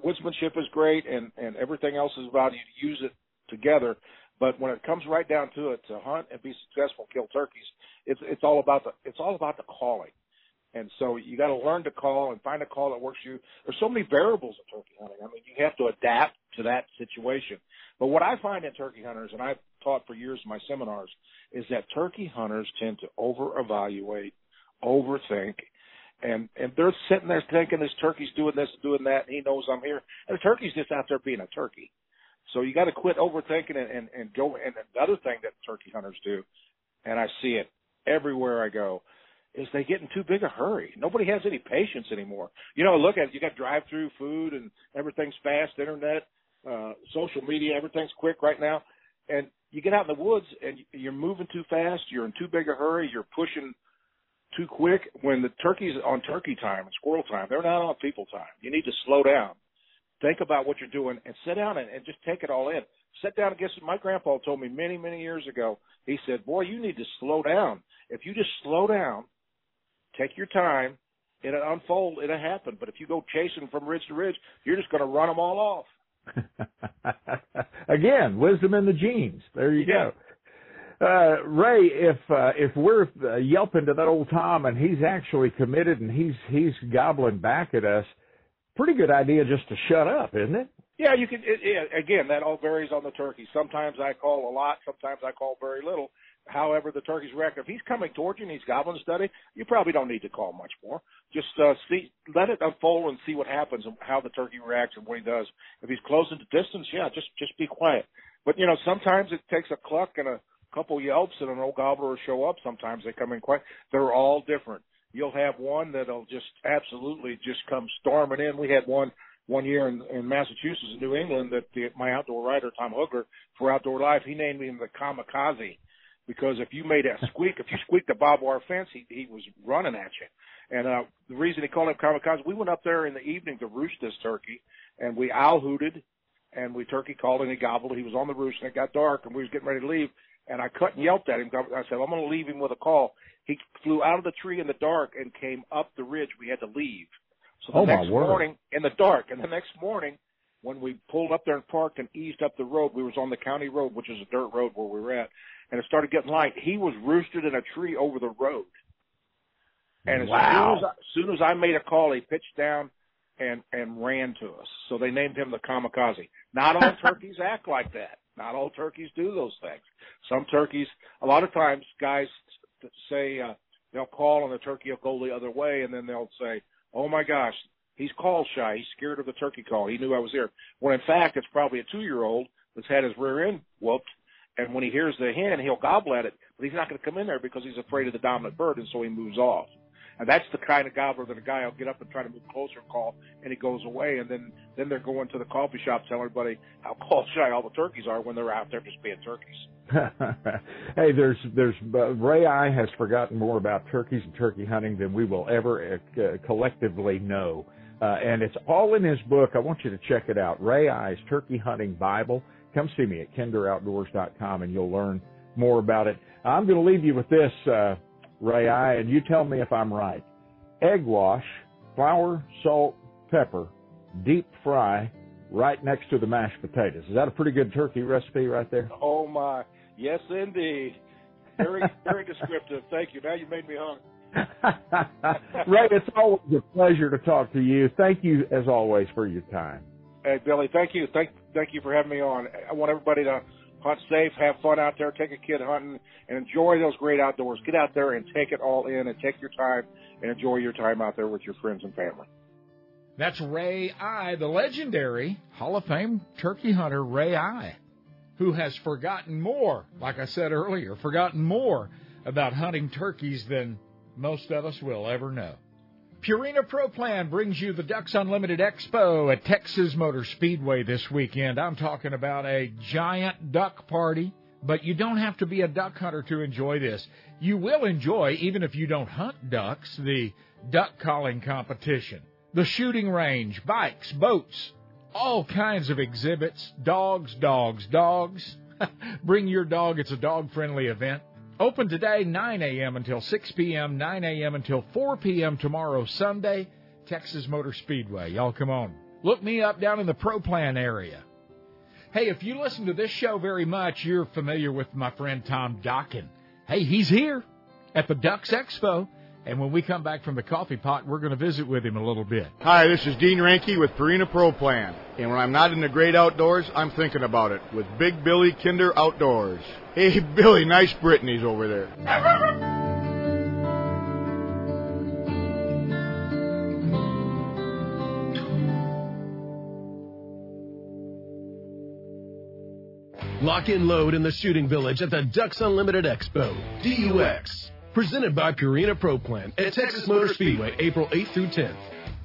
woodsmanship is great, and, and everything else is about you to use it together. But when it comes right down to it, to hunt and be successful, kill turkeys, it's it's all about the it's all about the calling. And so you got to learn to call and find a call that works for you. There's so many variables in turkey hunting. I mean, you have to adapt to that situation. But what I find in turkey hunters, and I've taught for years in my seminars, is that turkey hunters tend to over evaluate, overthink, and and they're sitting there thinking this turkey's doing this, doing that, and he knows I'm here, and the turkey's just out there being a turkey. So you got to quit overthinking and, and, and go. And another thing that turkey hunters do, and I see it everywhere I go, is they get in too big a hurry. Nobody has any patience anymore. You know, look at it, you got drive-through food and everything's fast, internet, uh, social media, everything's quick right now. And you get out in the woods and you're moving too fast. You're in too big a hurry. You're pushing too quick. When the turkey's on turkey time and squirrel time, they're not on people time. You need to slow down think about what you're doing and sit down and, and just take it all in. Sit down and get some. My grandpa told me many, many years ago. He said, "Boy, you need to slow down. If you just slow down, take your time, it'll unfold. It'll happen. But if you go chasing from ridge to ridge, you're just going to run them all off." [LAUGHS] Again, wisdom in the genes. There you yeah. go. Uh, Ray, if uh, if we're uh, yelping to that old Tom and he's actually committed and he's he's gobbling back at us, pretty good idea just to shut up, isn't it? Yeah, you can. It, it, again, that all varies on the turkey. Sometimes I call a lot. Sometimes I call very little. However, the turkey's react. If he's coming towards you and he's gobbling steady, you probably don't need to call much more. Just uh, see, let it unfold and see what happens and how the turkey reacts and what he does. If he's closing to distance, yeah, just just be quiet. But you know, sometimes it takes a cluck and a couple yelps and an old gobbler will show up. Sometimes they come in quiet. They're all different you'll have one that'll just absolutely just come storming in. We had one one year in, in Massachusetts New England that the, my outdoor writer Tom Huggler for Outdoor Life he named him the kamikaze because if you made a squeak, if you squeaked a barbed wire fence, he he was running at you. And uh, the reason he called him kamikaze, we went up there in the evening to roost this turkey, and we owl hooted, and we turkey called and he gobbled. He was on the roost, and it got dark, and we was getting ready to leave, and I cut and yelped at him. I said, I'm going to leave him with a call. He flew out of the tree in the dark and came up the ridge. We had to leave. So the oh, next morning, in the dark, and the next morning, when we pulled up there and parked and eased up the road, we was on the county road, which is a dirt road where we were at, and it started getting light. He was roosted in a tree over the road. And as, wow. soon, as, I, as soon as I made a call, he pitched down and and ran to us. So they named him the kamikaze. Not all [LAUGHS] turkeys act like that. Not all turkeys do those things. Some turkeys, a lot of times, guys say uh, they'll call and the turkey will go the other way, and then they'll say, "Oh my gosh, he's call shy. He's scared of the turkey call. He knew I was here." When in fact, it's probably a two-year-old that's had his rear end whooped, and when he hears the hen, he'll gobble at it, but he's not going to come in there because he's afraid of the dominant bird, and so he moves off. And that's the kind of gobbler that a guy will get up and try to move closer and call, and he goes away. And then then they're going to the coffee shop telling everybody how [LAUGHS] call shy all the turkeys are when they're out there just being turkeys. [LAUGHS] hey, there's there's uh, Ray Eye has forgotten more about turkeys and turkey hunting than we will ever uh, collectively know. Uh, and it's all in his book. I want you to check it out. Ray Eye's Turkey Hunting Bible. Come see me at kinderoutdoors.com and you'll learn more about it. I'm going to leave you with this, uh, Ray Eye, and you tell me if I'm right. Egg wash, flour, salt, pepper, deep fry, right next to the mashed potatoes. Is that a pretty good turkey recipe right there? Oh my, yes indeed. Very, very descriptive. Thank you. Now you made me hungry. [LAUGHS] Ray, it's always a pleasure to talk to you. Thank you, as always, for your time. Hey, Billy, thank you. Thank, thank you for having me on. I want everybody to hunt safe, have fun out there, take a kid hunting, and enjoy those great outdoors. Get out there and take it all in, and take your time and enjoy your time out there with your friends and family. That's Ray Eye, the legendary Hall of Fame turkey hunter Ray Eye, who has forgotten more, like I said earlier, forgotten more about hunting turkeys than most of us will ever know. Purina Pro Plan brings you the Ducks Unlimited Expo at Texas Motor Speedway this weekend. I'm talking about a giant duck party, but you don't have to be a duck hunter to enjoy this. You will enjoy, even if you don't hunt ducks, the duck calling competition, the shooting range, bikes, boats, all kinds of exhibits, dogs, dogs, dogs. [LAUGHS] Bring your dog. It's a dog friendly event. Open today, 9 a.m. until 6 p.m., 9 a.m. until 4 p.m. tomorrow, Sunday, Texas Motor Speedway. Y'all come on. Look me up down in the Pro Plan area. Hey, if you listen to this show very much, you're familiar with my friend Tom Dokken. Hey, he's here at the Ducks Expo. And when we come back from the coffee pot, we're going to visit with him a little bit. Hi, this is Dean Ranke with Purina Pro Plan. And when I'm not in the great outdoors, I'm thinking about it with Big Billy Kinder Outdoors. Hey, [LAUGHS] Billy, nice Brittany's over there. Lock in load in the shooting village at the Ducks Unlimited Expo, DUX. Presented by Purina Pro Plan at Texas Motor Speedway, April 8th through 10th.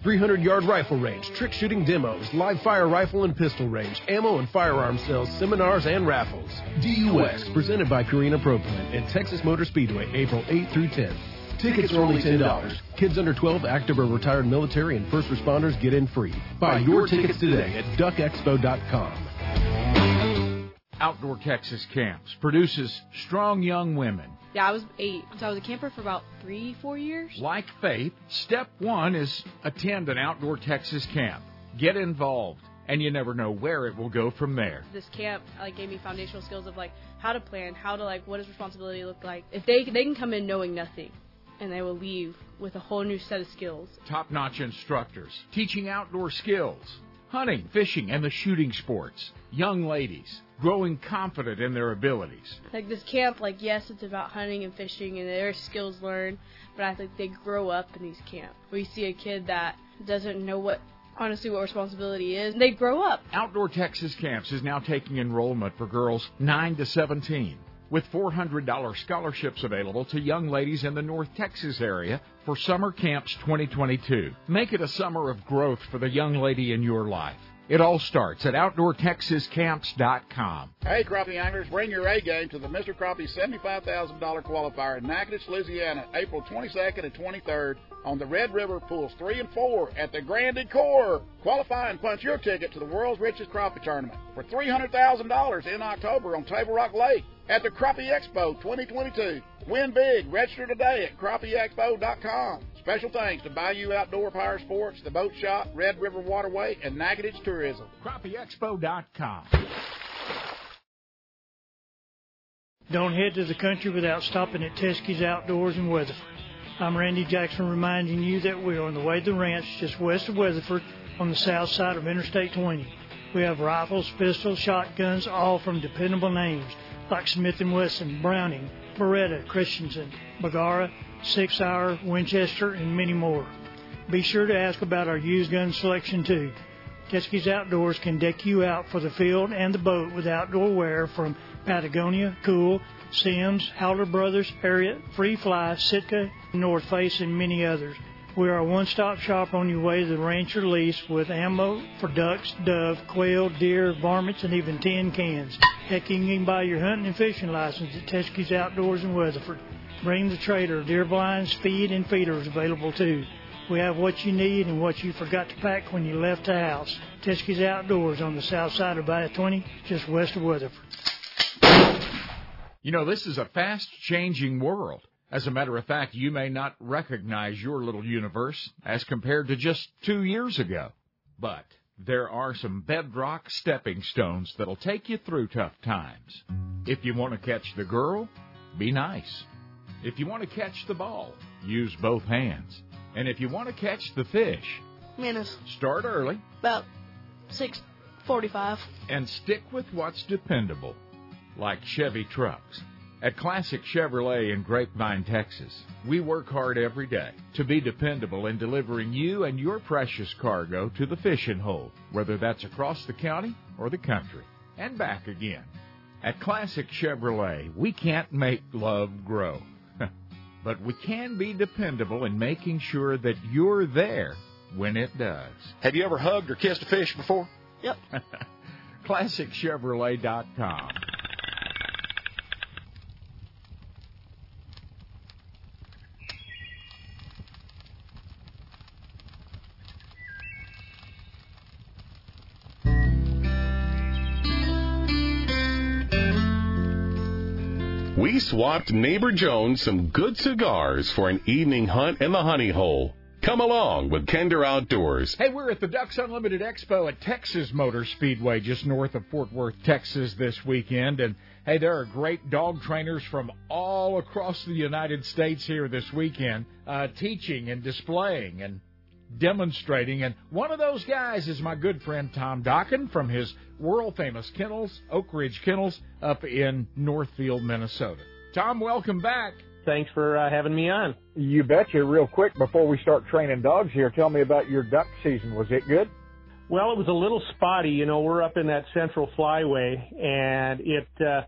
300 yard rifle range, trick shooting demos, live fire rifle and pistol range, ammo and firearm sales, seminars, and raffles. DUX, presented by Purina Pro Plan at Texas Motor Speedway, April 8th through 10th. Tickets are only $10. Kids under 12, active or retired military, and first responders get in free. Buy your tickets today at duckexpo.com. Outdoor Texas Camps produces strong young women. Yeah, I was eight, so I was a camper for about three, four years. Like Faith, step one is attend an outdoor Texas camp. Get involved, and you never know where it will go from there. This camp like gave me foundational skills of like how to plan, how to like what does responsibility look like. If they they can come in knowing nothing, and they will leave with a whole new set of skills. Top-notch instructors teaching outdoor skills, hunting, fishing, and the shooting sports. Young ladies growing confident in their abilities. Like this camp, like yes, it's about hunting and fishing and their skills learned, but I think they grow up in these camps. We see a kid that doesn't know what honestly what responsibility is. They grow up. Outdoor Texas Camps is now taking enrollment for girls 9 to 17 with $400 scholarships available to young ladies in the North Texas area for Summer Camps 2022. Make it a summer of growth for the young lady in your life. It all starts at OutdoorTexasCamps.com. Hey, crappie anglers, bring your A game to the Mr. Crappie $75,000 qualifier in Natchitoches, Louisiana, April 22nd and 23rd on the Red River Pools 3 and 4 at the Grand Ecore. Qualify and punch your ticket to the world's richest crappie tournament for $300,000 in October on Table Rock Lake at the Crappie Expo 2022. Win big. Register today at crappieexpo.com. Special thanks to Bayou Outdoor Power Sports, the Boat Shop, Red River Waterway, and Natchitoches Tourism. CrappieExpo.com. Don't head to the country without stopping at Teskey's Outdoors in Weatherford. I'm Randy Jackson reminding you that we are on the way to the ranch just west of Weatherford on the south side of Interstate 20. We have rifles, pistols, shotguns, all from dependable names like Smith & Wesson, Browning, Beretta, Christensen, Bergara, Sig Sauer, Winchester, and many more. Be sure to ask about our used gun selection too. Teskey's Outdoors can deck you out for the field and the boat with outdoor wear from Patagonia, Kuhl, Simms, Howler Brothers, Harriet, Free Fly, Sitka, North Face, and many others. We are a one-stop shop on your way to the ranch or lease with ammo for ducks, dove, quail, deer, varmints, and even tin cans. Heck, you can buy your hunting and fishing license at Teskey's Outdoors in Weatherford. Bring the trailer. Deer blinds, feed, and feeders available too. We have what you need and what you forgot to pack when you left the house. Teskey's Outdoors on the south side of I 20, just west of Weatherford. You know, this is a fast changing world. As a matter of fact, you may not recognize your little universe as compared to just two years ago. But there are some bedrock stepping stones that'll take you through tough times. If you want to catch the girl, be nice. If you want to catch the ball, use both hands. And if you want to catch the fish, Minutes. start early About 6:45. and stick with what's dependable, like Chevy trucks. At Classic Chevrolet in Grapevine, Texas, we work hard every day to be dependable in delivering you and your precious cargo to the fishing hole, whether that's across the county or the country, and back again. At Classic Chevrolet, we can't make love grow, but we can be dependable in making sure that you're there when it does. Have you ever hugged or kissed a fish before? Yep. [LAUGHS] ClassicChevrolet.com. We swapped neighbor Jones some good cigars for an evening hunt in the honey hole. Come along with Kinder Outdoors. Hey, we're at the Ducks Unlimited Expo at Texas Motor Speedway, just north of Fort Worth, Texas, this weekend. And hey, there are great dog trainers from all across the United States here this weekend, uh, teaching and displaying and demonstrating. And one of those guys is my good friend Tom Dokken from his world famous kennels, Oak Ridge Kennels, up in Northfield, Minnesota. Tom, welcome back. Thanks for uh, having me on. You betcha. Real quick before we start training dogs here, tell me about your duck season. Was it good? Well, it was a little spotty. You know, we're up in that central flyway, and it, uh,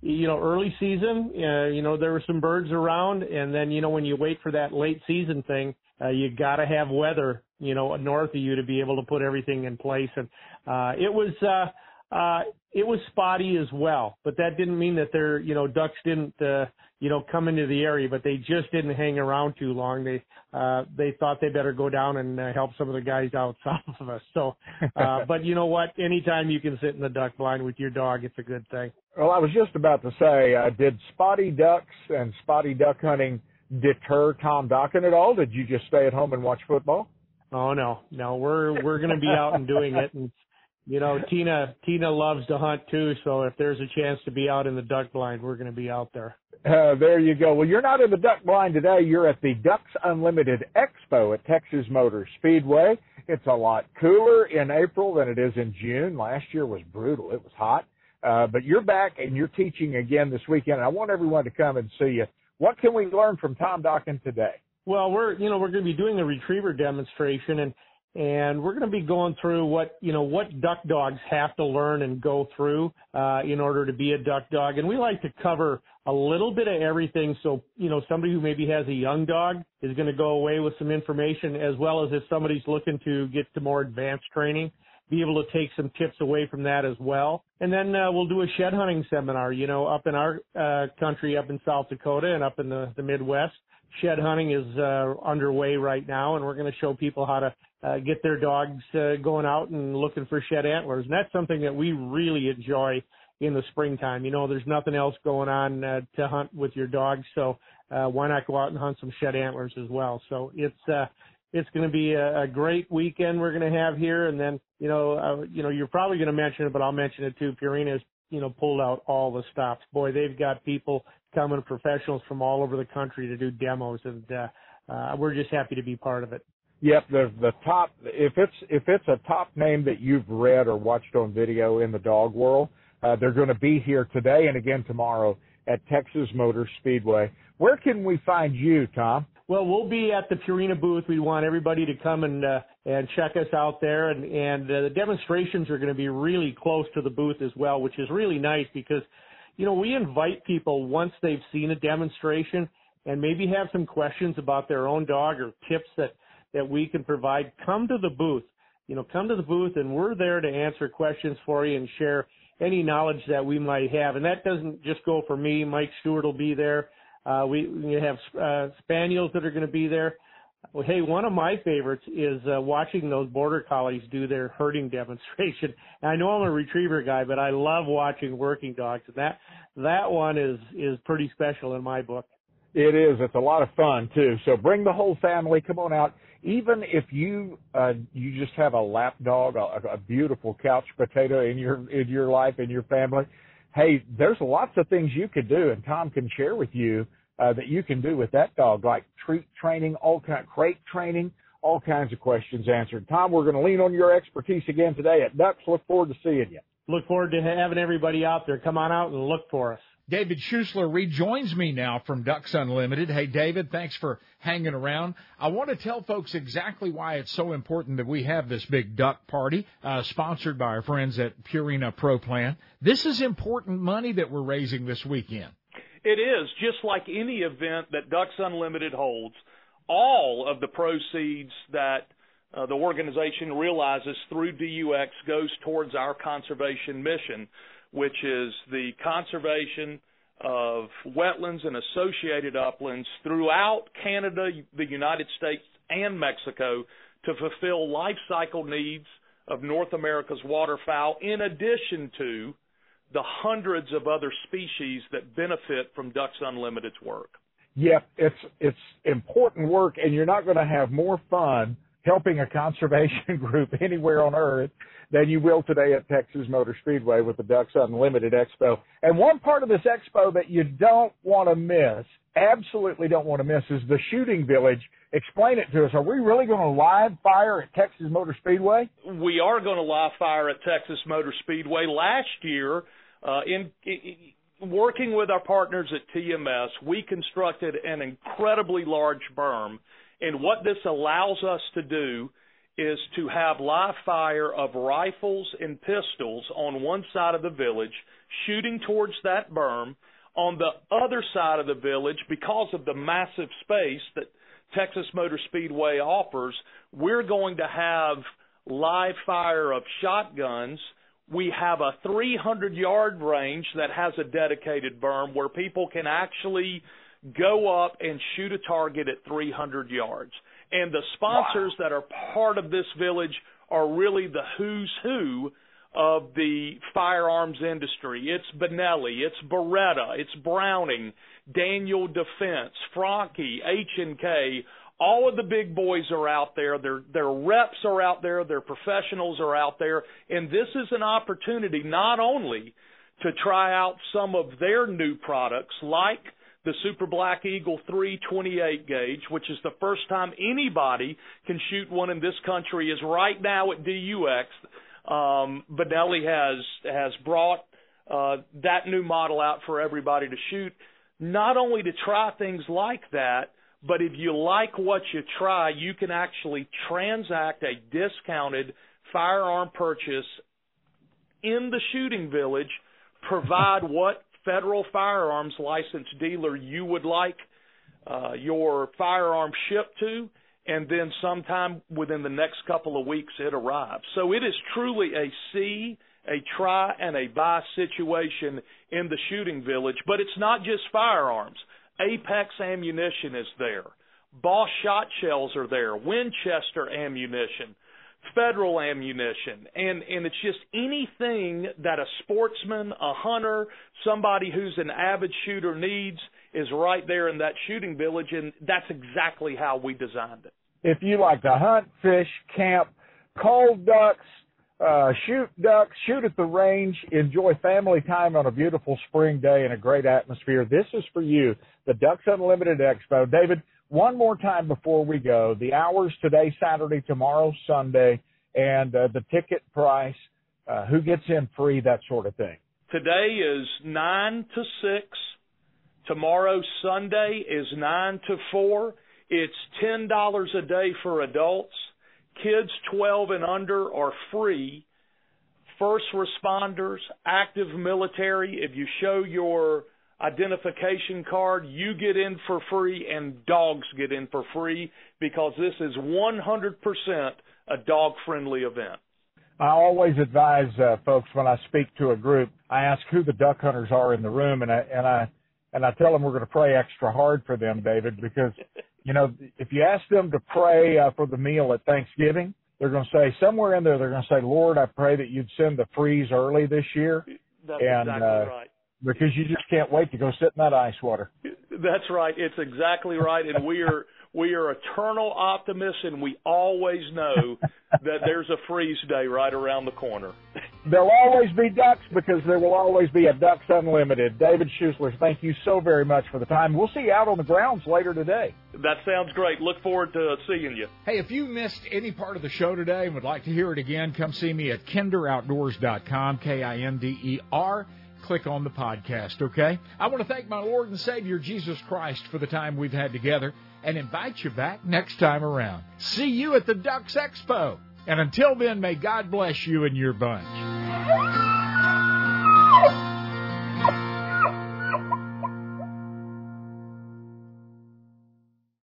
you know, early season, uh, you know, there were some birds around, and then, you know, when you wait for that late season thing, uh, you got to have weather, you know, north of you to be able to put everything in place. And uh, it was, uh, uh, it was spotty as well, but that didn't mean that their, you know, ducks didn't, uh, you know, come into the area, but they just didn't hang around too long. They, uh, they thought they better go down and uh, help some of the guys out [LAUGHS] south of us. So, uh, [LAUGHS] but you know what? Anytime you can sit in the duck blind with your dog, it's a good thing. Well, I was just about to say, uh, did spotty ducks and spotty duck hunting deter Tom Dokken at all? Did you just stay at home and watch football? Oh no, no, we're we're going to be out and doing it, and you know Tina Tina loves to hunt too. So if there's a chance to be out in the duck blind, we're going to be out there. Uh, there you go. Well, you're not in the duck blind today. You're at the Ducks Unlimited Expo at Texas Motor Speedway. It's a lot cooler in April than it is in June. Last year was brutal. It was hot. Uh, but you're back and you're teaching again this weekend. I want everyone to come and see you. What can we learn from Tom Dokken today? Well, we're you know we're going to be doing a retriever demonstration and and we're going to be going through what you know what duck dogs have to learn and go through uh, in order to be a duck dog. And we like to cover a little bit of everything. So you know somebody who maybe has a young dog is going to go away with some information, as well as if somebody's looking to get to more advanced training be able to take some tips away from that as well. And then uh, we'll do a shed hunting seminar, you know, up in our uh, country, up in South Dakota and up in the, the Midwest. Shed hunting is uh, underway right now, and we're going to show people how to uh, get their dogs uh, going out and looking for shed antlers. And that's something that we really enjoy in the springtime. You know, there's nothing else going on uh, to hunt with your dogs, so uh, why not go out and hunt some shed antlers as well? So it's uh, it's going to be a, a great weekend we're going to have here. And then, you know, uh, you know, you're probably going to mention it, but I'll mention it too. Purina's, you know, pulled out all the stops. Boy, they've got people coming, professionals from all over the country to do demos, and uh, uh, we're just happy to be part of it. Yep, the the top if it's if it's a top name that you've read or watched on video in the dog world, uh, they're going to be here today and again tomorrow at Texas Motor Speedway. Where can we find you, Tom? Well, we'll be at the Purina booth. We want everybody to come and uh, and check us out there, and and uh, the demonstrations are going to be really close to the booth as well, which is really nice because, you know, we invite people once they've seen a demonstration and maybe have some questions about their own dog or tips that that we can provide. Come to the booth. You know, come to the booth, and we're there to answer questions for you and share any knowledge that we might have. And that doesn't just go for me. Mike Stewart will be there. Uh, we, we have uh, spaniels that are going to be there. Well, hey, one of my favorites is uh, watching those border collies do their herding demonstration. And I know I'm a retriever guy, but I love watching working dogs, and that that one is is pretty special in my book. It is. It's a lot of fun too. So bring the whole family. Come on out. Even if you uh, you just have a lap dog, a, a beautiful couch potato in your in your life in your family, hey, there's lots of things you could do, and Tom can share with you uh, that you can do with that dog, like treat training, all kind crate training, all kinds of questions answered. Tom, we're going to lean on your expertise again today at Ducks. Look forward to seeing you. Look forward to having everybody out there. Come on out and look for us. David Schusler rejoins me now from Ducks Unlimited. Hey, David, thanks for hanging around. I want to tell folks exactly why it's so important that we have this big duck party, uh, sponsored by our friends at Purina Pro Plan. This is important money that we're raising this weekend. It is just like any event that Ducks Unlimited holds. All of the proceeds that uh, the organization realizes through DUX goes towards our conservation mission, which is the conservation of wetlands and associated uplands throughout Canada, the United States, and Mexico to fulfill life cycle needs of North America's waterfowl, in addition to the hundreds of other species that benefit from Ducks Unlimited's work. Yep, it's it's important work, and you're not going to have more fun helping a conservation [LAUGHS] group anywhere on earth than you will today at Texas Motor Speedway with the Ducks Unlimited Expo. And one part of this expo that you don't want to miss, absolutely don't want to miss, is the shooting village. Explain it to us. Are we really going to live fire at Texas Motor Speedway? We are going to live fire at Texas Motor Speedway. Last year, uh, in, in working with our partners at TMS, we constructed an incredibly large berm. And what this allows us to do is to have live fire of rifles and pistols on one side of the village, shooting towards that berm. On the other side of the village, because of the massive space that Texas Motor Speedway offers, we're going to have live fire of shotguns we have a 300 yard range that has a dedicated berm where people can actually go up and shoot a target at 300 yards. And the sponsors wow. that are part of this village are really the who's who of the firearms industry. It's Benelli, it's Beretta, it's Browning, Daniel Defense, Franchi, H&K, all of the big boys are out there. Their their reps are out there. Their professionals are out there, and this is an opportunity not only to try out some of their new products like the Super Black Eagle 328 gauge, which is the first time anybody can shoot one in this country, is right now at DUX. Um, Benelli has has brought uh, that new model out for everybody to shoot, not only to try things like that, but if you like what you try, you can actually transact a discounted firearm purchase in the shooting village, provide what federal firearms license dealer you would like uh, your firearm shipped to, and then sometime within the next couple of weeks it arrives. So it is truly a see, a try, and a buy situation in the shooting village, but it's not just firearms. Apex ammunition is there. Boss shot shells are there. Winchester ammunition. Federal ammunition. And, and it's just anything that a sportsman, a hunter, somebody who's an avid shooter needs is right there in that shooting village. And that's exactly how we designed it. If you like to hunt, fish, camp, call ducks, uh, shoot ducks, shoot at the range, enjoy family time on a beautiful spring day in a great atmosphere. This is for you, the Ducks Unlimited Expo. David, one more time before we go, the hours today, Saturday, tomorrow, Sunday, and uh, the ticket price, uh, who gets in free, that sort of thing. Today is 9 to 6. Tomorrow, Sunday, is 9 to 4. It's $10 a day for adults. Kids 12 and under are free. First responders, active military, if you show your identification card, you get in for free and dogs get in for free because this is 100% a dog friendly event. I always advise uh, folks when I speak to a group, I ask who the duck hunters are in the room and I and I and I tell them we're going to pray extra hard for them, David, because you know if you ask them to pray uh, for the meal at Thanksgiving, they're going to say somewhere in there they're going to say, Lord, I pray that you'd send the freeze early this year. That's and, exactly uh, right. Because you just can't wait to go sit in that ice water. That's right. It's exactly right, and we are we are eternal optimists, and we always know that there's a freeze day right around the corner. There'll always be ducks because there will always be a Ducks Unlimited. David Schusler, thank you so very much for the time. We'll see you out on the grounds later today. That sounds great. Look forward to seeing you. Hey, if you missed any part of the show today and would like to hear it again, come see me at kinderoutdoors.com, K-I-N-D-E-R click on the podcast, okay? I want to thank my Lord and Savior Jesus Christ for the time we've had together and invite you back next time around. See you at the Ducks Expo. And until then, may God bless you and your bunch.